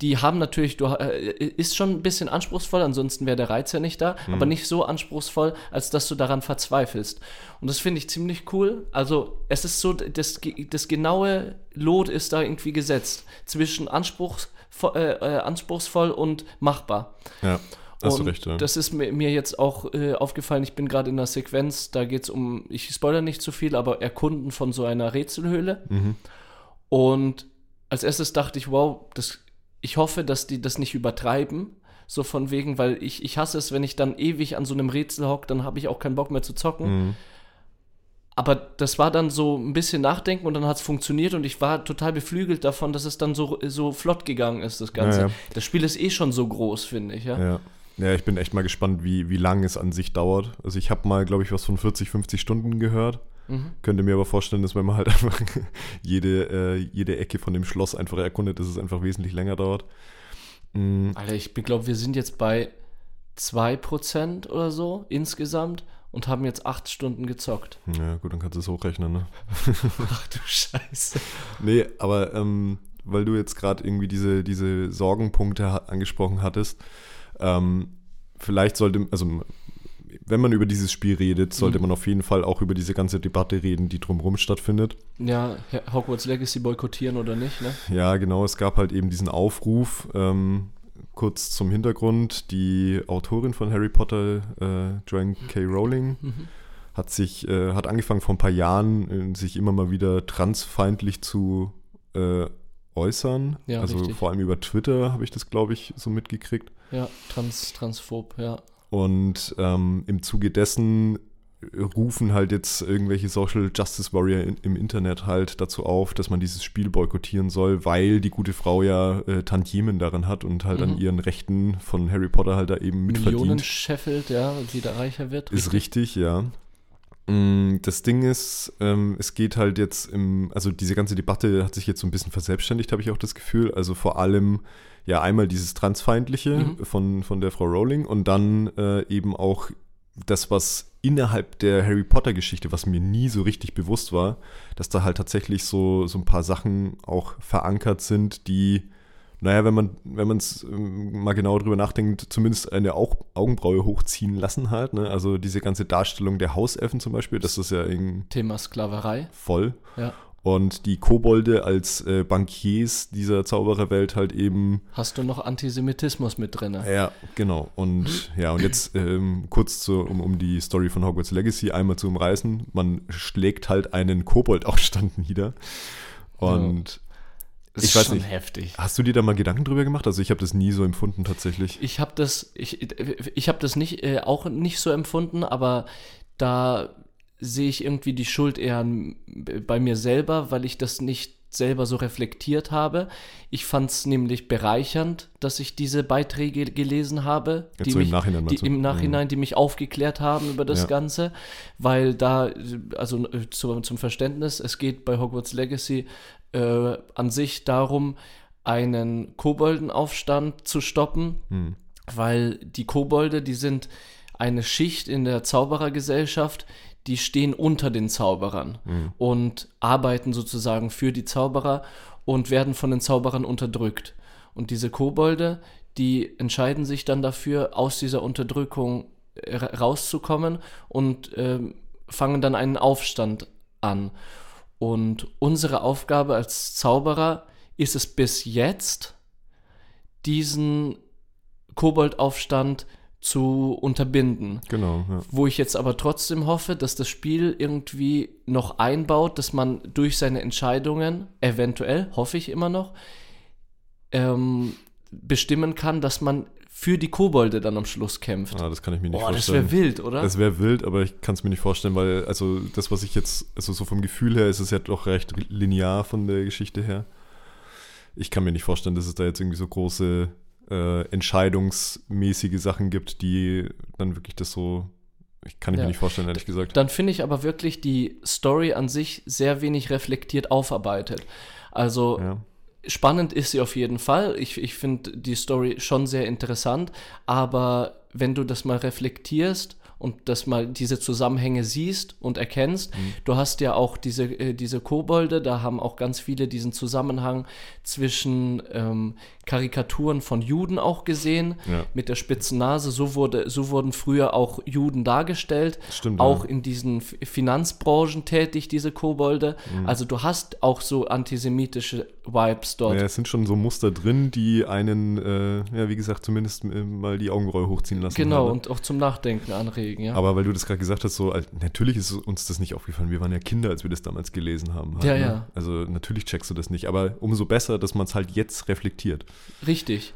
die haben natürlich, du, äh, ist schon ein bisschen anspruchsvoll, ansonsten wäre der Reiz ja nicht da, aber nicht so anspruchsvoll, als dass du daran verzweifelst. Und das finde ich ziemlich cool. Also es ist so, das, das genaue Lot ist da irgendwie gesetzt zwischen anspruchsvoll, äh, äh, anspruchsvoll und machbar. ja, hast du recht, ja. Das ist mir, mir jetzt auch äh, aufgefallen. Ich bin gerade in einer Sequenz, da geht es um, ich spoilere nicht zu viel, aber Erkunden von so einer Rätselhöhle. Mhm. Und als erstes dachte ich, wow, das, ich hoffe, dass die das nicht übertreiben. So von wegen, weil ich, ich hasse es, wenn ich dann ewig an so einem Rätsel hock, dann habe ich auch keinen Bock mehr zu zocken. Mhm. Aber das war dann so ein bisschen Nachdenken und dann hat es funktioniert und ich war total beflügelt davon, dass es dann so, so flott gegangen ist, das Ganze. Ja, ja. Das Spiel ist eh schon so groß, finde ich, ja. Ja. Ja, ich bin echt mal gespannt, wie, wie lange es an sich dauert. Also ich habe mal, glaube ich, was von 40, 50 Stunden gehört. Mhm. Könnte mir aber vorstellen, dass wenn man halt *laughs* einfach jede, äh, jede Ecke von dem Schloss einfach erkundet, dass es einfach wesentlich länger dauert. Mm, Alter, ich glaube, wir sind jetzt bei 2% oder so insgesamt und haben jetzt 8 Stunden gezockt. ja, gut, dann kannst du es hochrechnen, ne? *laughs* Ach du Scheiße. Nee, aber ähm, weil du jetzt gerade irgendwie diese, diese Sorgenpunkte angesprochen hattest, ähm, vielleicht sollte, also wenn man über dieses Spiel redet, sollte Mhm. man auf jeden Fall auch über diese ganze Debatte reden, die drumherum stattfindet. Ja, Hogwarts Legacy boykottieren oder nicht, ne? Ja, genau, es gab halt eben diesen Aufruf. Ähm, kurz zum Hintergrund, die Autorin von Harry Potter, äh, Joanne K. Rowling, Mhm. hat sich, äh, hat angefangen vor ein paar Jahren, äh, sich immer mal wieder transfeindlich zu äh, äußern. Ja, also richtig. vor allem über Twitter habe ich das, glaube ich, so mitgekriegt. Ja, trans, transphob, ja. Und ähm, im Zuge dessen rufen halt jetzt irgendwelche Social Justice Warrior in, im Internet halt dazu auf, dass man dieses Spiel boykottieren soll, weil die gute Frau ja äh, Tantiemen daran hat und halt an Mhm. ihren Rechten von Harry Potter halt da eben Millionen mitverdient. scheffelt, ja, und wieder reicher wird. Ist richtig, ja. Mm, Das Ding ist, ähm, es geht halt jetzt im, also diese ganze Debatte hat sich jetzt so ein bisschen verselbstständigt, habe ich auch das Gefühl. Also vor allem ja einmal dieses Transfeindliche Mhm. von, von der Frau Rowling und dann äh, eben auch das, was innerhalb der Harry Potter-Geschichte, was mir nie so richtig bewusst war, dass da halt tatsächlich so, so ein paar Sachen auch verankert sind, die naja, wenn man wenn man es ähm, mal genau drüber nachdenkt, zumindest eine Au Augenbraue hochziehen lassen halt. Ne? Also diese ganze Darstellung der Hauselfen zum Beispiel, das ist ja irgendwie Thema Sklaverei. voll. Ja. Und die Kobolde als äh, Bankiers dieser Zaubererwelt halt eben Hast du noch Antisemitismus mit drin? Ja, genau. Und *laughs* ja, und jetzt ähm, kurz zu, um, um die Story von Hogwarts Legacy einmal zu umreißen. Man schlägt halt einen Koboldaufstand *laughs* nieder. Und Das ich ist weiß schon nicht. heftig. hast du dir da mal Gedanken drüber gemacht? Also ich habe das nie so empfunden tatsächlich. Ich habe das, ich, ich habe das nicht, äh, auch nicht so empfunden, aber da sehe ich irgendwie die Schuld eher bei mir selber, weil ich das nicht selber so reflektiert habe. Ich fand es nämlich bereichernd, dass ich diese Beiträge gelesen habe, Jetzt die so im mich, Nachhinein die im Nachhinein, die mich aufgeklärt haben über das Ja. Ganze, weil da, also äh, zu, zum Verständnis, es geht bei Hogwarts Legacy äh, an sich darum, einen Koboldenaufstand zu stoppen, Hm. weil die Kobolde, die sind eine Schicht in der Zauberergesellschaft, die stehen unter den Zauberern und arbeiten sozusagen für die Zauberer und werden von den Zauberern unterdrückt. Und diese Kobolde, die entscheiden sich dann dafür, aus dieser Unterdrückung äh, ra- rauszukommen und ähm, fangen dann einen Aufstand an. Und unsere Aufgabe als Zauberer ist es bis jetzt, diesen Koboldaufstand zu unterbinden. Genau, ja. Wo ich jetzt aber trotzdem hoffe, dass das Spiel irgendwie noch einbaut, dass man durch seine Entscheidungen, eventuell, hoffe ich immer noch, ähm, bestimmen kann, dass man für die Kobolde dann am Schluss kämpft. Ah, das kann ich mir nicht Boah, das vorstellen. wäre wild, oder? Das wäre wild, aber ich kann es mir nicht vorstellen, weil, also das, was ich jetzt, also so vom Gefühl her, ist es ja doch recht linear von der Geschichte her. Ich kann mir nicht vorstellen, dass es da jetzt irgendwie so große äh, entscheidungsmäßige Sachen gibt, die dann wirklich das so. Ich kann ich Ja. mir nicht vorstellen, ehrlich gesagt. dann finde ich aber wirklich die Story an sich sehr wenig reflektiert aufarbeitet. Also Ja. spannend ist sie auf jeden Fall. Ich, ich finde die Story schon sehr interessant, aber wenn du das mal reflektierst und das mal diese Zusammenhänge siehst und erkennst, Mhm. du hast ja auch diese, äh, diese Kobolde, da haben auch ganz viele diesen Zusammenhang zwischen ähm, Karikaturen von Juden auch gesehen, Ja. mit der spitzen Nase. So, wurde, so wurden früher auch Juden dargestellt, Stimmt, auch ja. in diesen Finanzbranchen tätig, diese Kobolde. Mhm. Also du hast auch so antisemitische Vibes dort. Ja, es sind schon so Muster drin, die einen, äh, ja, wie gesagt, zumindest äh, mal die Augenbraue hochziehen lassen. Genau, und auch zum Nachdenken anregen, ja. Aber weil du das gerade gesagt hast, so, als- natürlich ist uns das nicht aufgefallen. Wir waren ja Kinder, als wir das damals gelesen haben. halt, Ja, ne? ja. Also natürlich checkst du das nicht, aber umso besser, dass man es halt jetzt reflektiert. Richtig.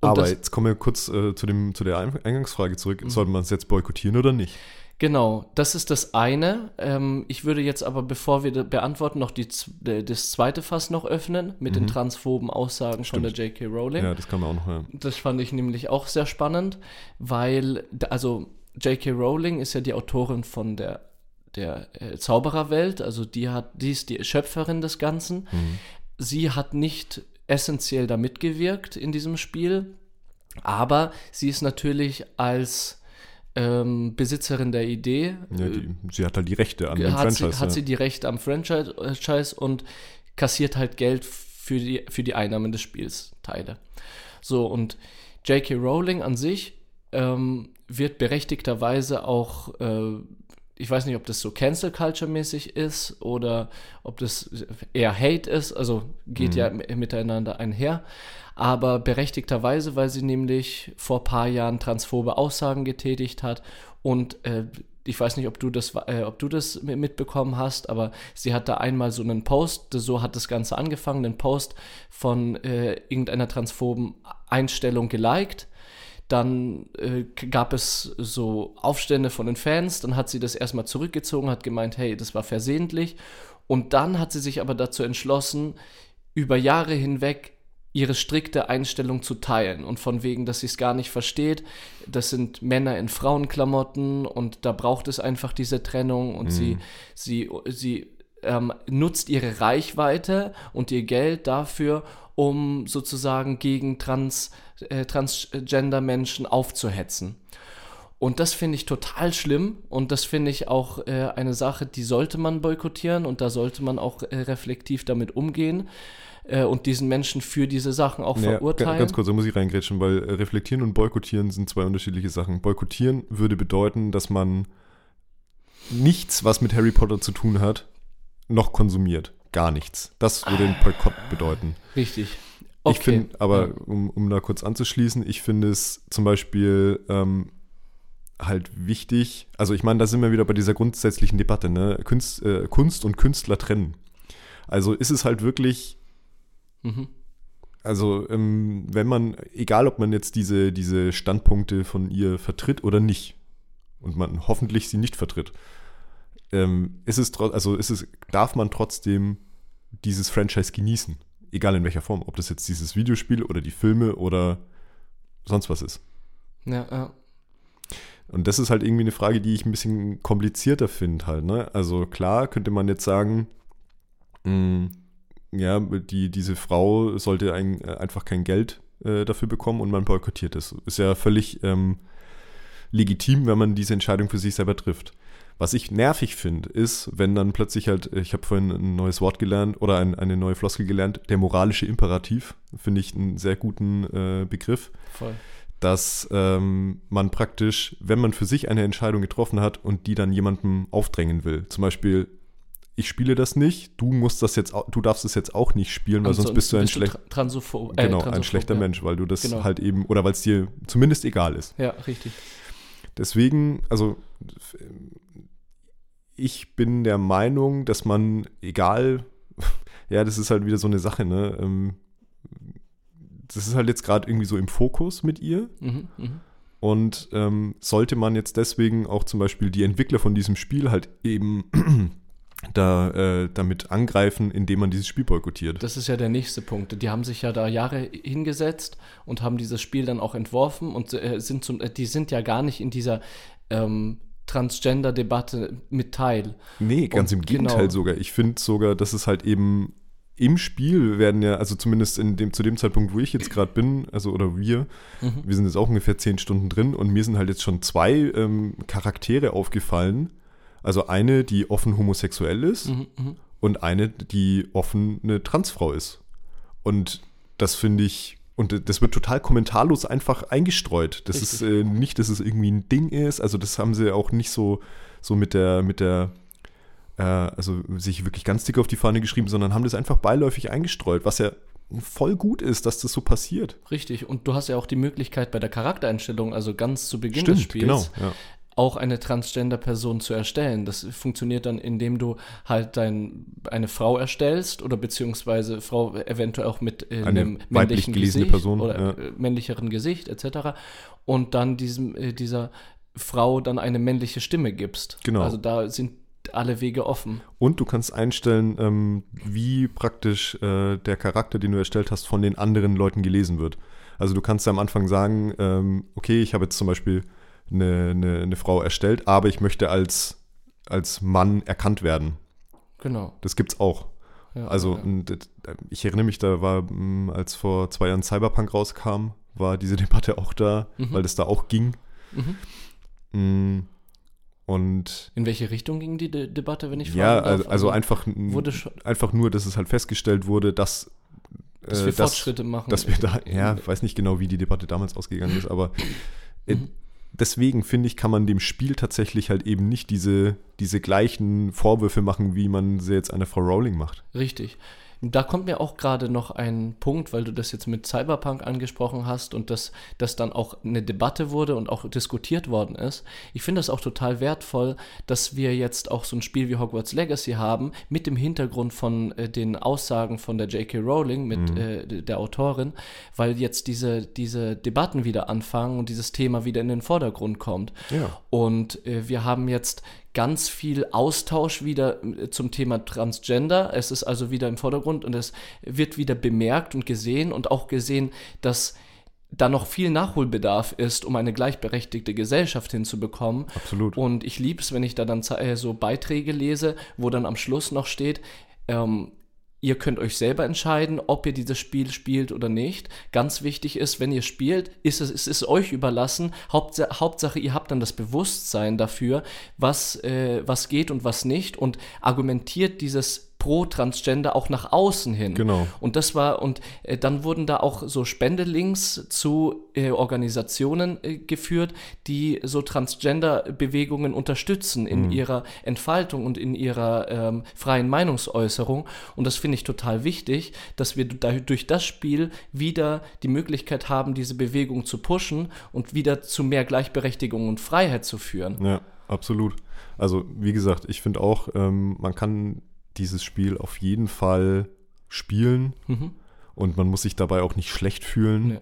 Und aber jetzt kommen wir kurz äh, zu, dem, zu der Ein- Eingangsfrage zurück. Mhm. Sollte man es jetzt boykottieren oder nicht? genau, das ist das eine. Ähm, ich würde jetzt aber, bevor wir beantworten, noch die, das zweite Fass noch öffnen mit den transphoben Aussagen von der J.K. Rowling. Mhm. Ja, das kann man auch noch. Ja. Das fand ich nämlich auch sehr spannend, weil, also J.K. Rowling ist ja die Autorin von der, der äh, Zaubererwelt, also die hat, die ist die Schöpferin des Ganzen. Sie hat nicht essentiell da mitgewirkt in diesem Spiel, aber sie ist natürlich als ähm, Besitzerin der Idee Ja, die, sie hat halt die Rechte an dem hat, sie, Franchise. hat ja. sie die Rechte am Franchise Franchise und kassiert halt Geld für die, für die Einnahmen des Spiels Teile. So, und J.K. Rowling an sich ähm, wird berechtigterweise auch, äh, ich weiß nicht, ob das so Cancel Culture mäßig ist oder ob das eher Hate ist, also geht ja m- miteinander einher, aber berechtigterweise, weil sie nämlich vor ein paar Jahren transphobe Aussagen getätigt hat und äh, ich weiß nicht, ob du das, äh, ob du das mi- mitbekommen hast, aber sie hat da einmal so einen Post, so hat das Ganze angefangen, einen Post von äh, irgendeiner transphoben Einstellung geliked. Dann äh, gab es so Aufstände von den Fans, dann hat sie das erstmal zurückgezogen, hat gemeint, hey, das war versehentlich. Und dann hat sie sich aber dazu entschlossen, über Jahre hinweg ihre strikte Einstellung zu teilen und von wegen, dass sie es gar nicht versteht. Das sind Männer in Frauenklamotten und da braucht es einfach diese Trennung und sie, sie, sie ähm, nutzt ihre Reichweite und ihr Geld dafür, um sozusagen gegen Trans, äh, Transgender-Menschen aufzuhetzen. Und das finde ich total schlimm und das finde ich auch äh, eine Sache, die sollte man boykottieren und da sollte man auch äh, reflektiv damit umgehen. äh, und diesen Menschen für diese Sachen auch Naja, verurteilen. ga- Ganz kurz, da muss ich reingrätschen, weil äh, reflektieren und boykottieren sind zwei unterschiedliche Sachen. Boykottieren würde bedeuten, dass man nichts, was mit Harry Potter zu tun hat, noch konsumiert. Gar nichts. Das würde ein Boykott bedeuten. Richtig. Ich finde, aber um, um da kurz anzuschließen, ich finde es zum Beispiel ähm, halt wichtig, also ich meine, da sind wir wieder bei dieser grundsätzlichen Debatte, ne? Kunst, äh, Kunst und Künstler trennen. Also ist es halt wirklich Mhm. also, ähm, wenn man, egal ob man jetzt diese, diese Standpunkte von ihr vertritt oder nicht, und man hoffentlich sie nicht vertritt, ähm, ist es, also ist es, darf man trotzdem dieses Franchise genießen. Egal in welcher Form. Ob das jetzt dieses Videospiel oder die Filme oder sonst was ist. Ja, ja. Und das ist halt irgendwie eine Frage, die ich ein bisschen komplizierter finde halt. Ne? Also klar könnte man jetzt sagen, mh, ja, die, diese Frau sollte ein, äh, einfach kein Geld äh, dafür bekommen und man boykottiert es. Ist ja völlig ähm, legitim, wenn man diese Entscheidung für sich selber trifft. Was ich nervig finde, ist, wenn dann plötzlich halt, ich habe vorhin ein neues Wort gelernt oder ein, eine neue Floskel gelernt, der moralische Imperativ, finde ich einen sehr guten äh, Begriff Voll. dass ähm, man praktisch, wenn man für sich eine Entscheidung getroffen hat und die dann jemandem aufdrängen will, zum Beispiel, ich spiele das nicht, du musst das jetzt, du darfst es jetzt auch nicht spielen, weil sonst bist du ein, schlecht, Transopho äh, genau, ein schlechter ja. Mensch, weil du das Genau. halt eben, oder weil es dir zumindest egal ist. Ja, richtig. Deswegen, also ich bin der Meinung, dass man, egal, *laughs* ja, das ist halt wieder so eine Sache, ne? ähm, Das ist halt jetzt gerade irgendwie so im Fokus mit ihr. Mhm, mhm. Und ähm, sollte man jetzt deswegen auch zum Beispiel die Entwickler von diesem Spiel halt eben *clears throat* da, äh, damit angreifen, indem man dieses Spiel boykottiert? Das ist ja der nächste Punkt. Die haben sich ja da Jahre hingesetzt und haben dieses Spiel dann auch entworfen und äh, sind zum, äh, die sind ja gar nicht in dieser ähm, Transgender-Debatte mit Teil. Nee, ganz Und im Gegenteil genau. sogar. Ich finde sogar, dass es halt eben im Spiel werden ja, also zumindest in dem, zu dem Zeitpunkt, wo ich jetzt gerade bin, also oder wir, Mhm. wir sind jetzt auch ungefähr zehn Stunden drin und mir sind halt jetzt schon zwei ähm, Charaktere aufgefallen. Also eine, die offen homosexuell ist Mhm, mhm. und eine, die offen eine Transfrau ist. Und das finde ich, und das wird total kommentarlos einfach eingestreut. Das ist Richtig. äh, nicht, dass es irgendwie ein Ding ist. Also das haben sie auch nicht so, so mit der, mit der, äh, also sich wirklich ganz dick auf die Fahne geschrieben, sondern haben das einfach beiläufig eingestreut, was ja voll gut ist, dass das so passiert. Richtig. Und du hast ja auch die Möglichkeit bei der Charaktereinstellung, also ganz zu Beginn des Spiels, genau. Ja. auch eine Transgender-Person zu erstellen. Das funktioniert dann, indem du halt dein, eine Frau erstellst oder beziehungsweise Frau eventuell auch mit äh, Eine einem männlichen Gesicht Person, oder ja. äh, männlicheren Gesicht etc. Und dann diesem, äh, dieser Frau dann eine männliche Stimme gibst. Genau. Also da sind alle Wege offen. Und du kannst einstellen, ähm, wie praktisch äh, der Charakter, den du erstellt hast, von den anderen Leuten gelesen wird. Also du kannst am Anfang sagen, ähm, okay, ich habe jetzt zum Beispiel eine, eine, eine Frau erstellt, aber ich möchte als, als Mann erkannt werden. Genau. Das gibt's auch. Ja, Also ja. äh, ich erinnere mich, da war, mh, als vor zwei Jahren Cyberpunk rauskam, war diese *laughs* Debatte auch da, Mhm. weil das da auch ging. Mhm. Mm, Und In welche Richtung ging die De Debatte, wenn ich ja, fragen darf? also, also einfach, wurde einfach nur, dass es halt festgestellt wurde, dass, dass äh, wir dass, Fortschritte machen. dass wir da, ja, ich weiß nicht genau, wie die Debatte damals ausgegangen ist, aber *laughs* Mhm. Deswegen finde ich, kann man dem Spiel tatsächlich halt eben nicht diese, diese gleichen Vorwürfe machen, wie man sie jetzt einer Frau Rowling macht. Richtig. Da kommt mir auch gerade noch ein Punkt, weil du das jetzt mit Cyberpunk angesprochen hast und dass das dann auch eine Debatte wurde und auch diskutiert worden ist. Ich finde das auch total wertvoll, dass wir jetzt auch so ein Spiel wie Hogwarts Legacy haben, mit dem Hintergrund von äh, den Aussagen von der J.K. Rowling, mit äh, d- der Autorin, weil jetzt diese, diese Debatten wieder anfangen und dieses Thema wieder in den Vordergrund kommt. Ja. Und äh, wir haben jetzt ganz viel Austausch wieder äh, zum Thema Transgender. Es ist also wieder im Vordergrund und es wird wieder bemerkt und gesehen und auch gesehen, dass da noch viel Nachholbedarf ist, um eine gleichberechtigte Gesellschaft hinzubekommen. Absolut. Und ich liebe es, wenn ich da dann äh, so Beiträge lese, wo dann am Schluss noch steht, ähm, ihr könnt euch selber entscheiden, ob ihr dieses Spiel spielt oder nicht. Ganz wichtig ist, wenn ihr spielt, ist es, es euch überlassen. Hauptsache, Hauptsache, ihr habt dann das Bewusstsein dafür, was, äh, was geht und was nicht und argumentiert dieses pro Transgender auch nach außen hin. Genau. Und das war, und äh, dann wurden da auch so Spendelinks zu äh, Organisationen äh, geführt, die so Transgender-Bewegungen unterstützen in Mhm. ihrer Entfaltung und in ihrer ähm, freien Meinungsäußerung. Und das finde ich total wichtig, dass wir da, durch das Spiel wieder die Möglichkeit haben, diese Bewegung zu pushen und wieder zu mehr Gleichberechtigung und Freiheit zu führen. Ja, absolut. Also, wie gesagt, ich finde auch, ähm, man kann dieses Spiel auf jeden Fall spielen Mhm. und man muss sich dabei auch nicht schlecht fühlen. Ja.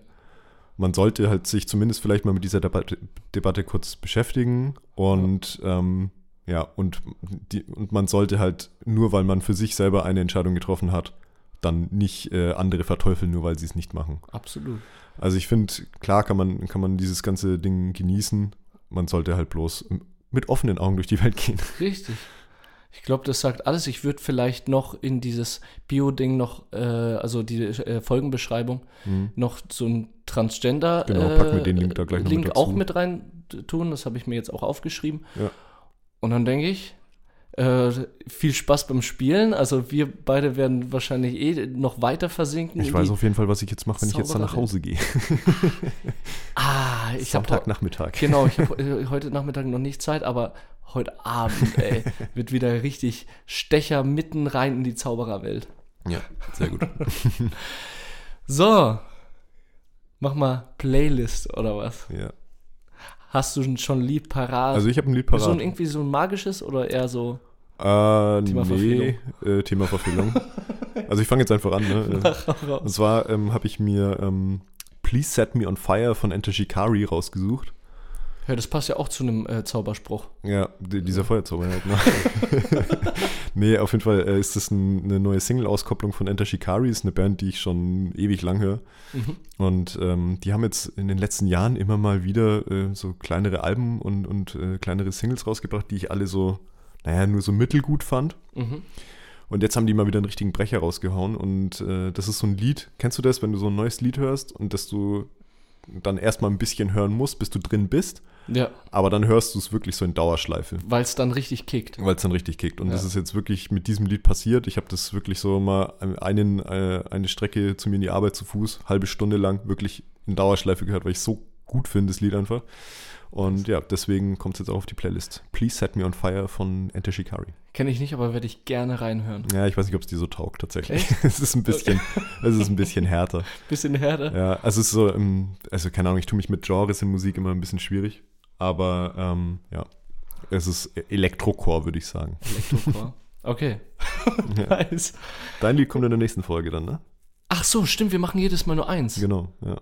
Man sollte halt sich zumindest vielleicht mal mit dieser Debatte, Debatte kurz beschäftigen und ähm, ja, und, die, und man sollte halt nur, weil man für sich selber eine Entscheidung getroffen hat, dann nicht äh, andere verteufeln, nur weil sie es nicht machen. Absolut. Also ich finde, klar kann man, kann man dieses ganze Ding genießen. Man sollte halt bloß mit offenen Augen durch die Welt gehen. Richtig. Ich glaube, das sagt alles. Ich würde vielleicht noch in dieses Bio-Ding noch, äh, also die äh, Folgenbeschreibung, noch so ein Transgender Mhm. Genau, packen wir den Link da gleich Link mit auch mit rein tun. Das habe ich mir jetzt auch aufgeschrieben. Ja. Und dann denke ich, äh, viel Spaß beim Spielen. Also wir beide werden wahrscheinlich eh noch weiter versinken. Ich weiß auf jeden Fall, was ich jetzt mache, wenn ich jetzt dann nach Hause gehe. *laughs* Ah, ich habe Sonntagnachmittag. Genau, ich habe äh, heute Nachmittag noch nicht Zeit, aber heute Abend, ey, *laughs* wird wieder richtig Stecher mitten rein in die Zaubererwelt. Ja, sehr gut. *laughs* So, mach mal Playlist oder was? ja. Hast du schon ein Lied parat? Also ich habe ein Lied so ein, parat. irgendwie so ein magisches oder eher so? Äh, Thema nee, Verfehlung. äh, Thema Verfehlung. *laughs* also ich fange jetzt einfach an. Ne? Und zwar ähm, habe ich mir ähm, Please Set Me on Fire von Enter Shikari rausgesucht. Ja, das passt ja auch zu einem äh, Zauberspruch. Ja, die, dieser Feuerzauber halt. Ne? *laughs* nee, auf jeden Fall äh, ist das ein, eine neue Single-Auskopplung von Enter Shikari. Ist eine Band, die ich schon ewig lang höre. Mhm. Und ähm, die haben jetzt in den letzten Jahren immer mal wieder äh, so kleinere Alben und, und äh, kleinere Singles rausgebracht, die ich alle so, naja, nur so mittelgut fand. Mhm. Und jetzt haben die mal wieder einen richtigen Brecher rausgehauen. Und äh, das ist so ein Lied. Kennst du das, wenn du so ein neues Lied hörst und dass du dann erstmal ein bisschen hören musst, bis du drin bist? Ja, Aber dann hörst du es wirklich so in Dauerschleife. weil es dann richtig kickt. Weil es dann richtig kickt. Und Ja. das ist jetzt wirklich mit diesem Lied passiert. Ich habe das wirklich so mal einen, äh, eine Strecke zu mir in die Arbeit zu Fuß, halbe Stunde lang, wirklich in Dauerschleife gehört, weil ich so gut finde, das Lied einfach. Und ja, deswegen kommt es jetzt auch auf die Playlist. Please Set Me on Fire von Enter Shikari. Kenne ich nicht, aber werde ich gerne reinhören. Ja, ich weiß nicht, ob es dir so taugt tatsächlich. *laughs* es ist ein bisschen, es ist ein bisschen härter. *laughs* Bisschen härter. Ja, also es ist so, also keine Ahnung, ich tue mich mit Genres in Musik immer ein bisschen schwierig. Aber ähm, ja, es ist Elektrocore, würde ich sagen. Elektrocore. *laughs* Okay. Ja. nice. Dein Lied kommt in der nächsten Folge dann, ne? Ach so, stimmt, wir machen jedes Mal nur eins. Genau, ja.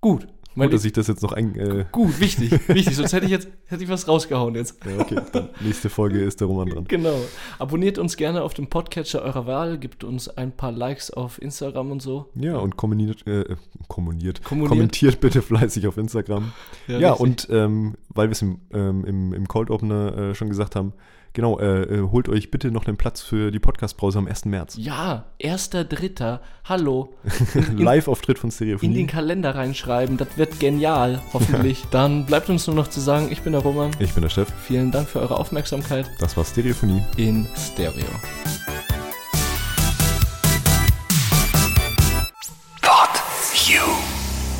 Gut. Gut, dass ich das jetzt noch ein. Äh, Gut, wichtig, *laughs* wichtig. Sonst hätte ich jetzt hätte ich was rausgehauen jetzt. ja, okay, dann nächste Folge ist der Roman dran. Genau. Abonniert uns gerne auf dem Podcatcher eurer Wahl, gibt uns ein paar Likes auf Instagram und so. Ja, und kommentiert, äh, kommentiert, Kommentiert. kommentiert bitte fleißig auf Instagram. Ja, richtig. und ähm, weil wir es im, ähm, im, im Cold Opener äh, schon gesagt haben, genau, äh, äh, holt euch bitte noch einen Platz für die Podcast-Brause am 1. März. ja, erster Dritter. Hallo. *laughs* Live-Auftritt von In den Stereophonie. Kalender reinschreiben. Das wird genial, hoffentlich. *laughs* Dann bleibt uns nur noch zu sagen, ich bin der Roman. Ich bin der Chef. Vielen Dank für eure Aufmerksamkeit Das war Stereophonie. in Stereo.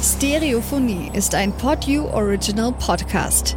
Stereophonie ist ein PodU Original Podcast.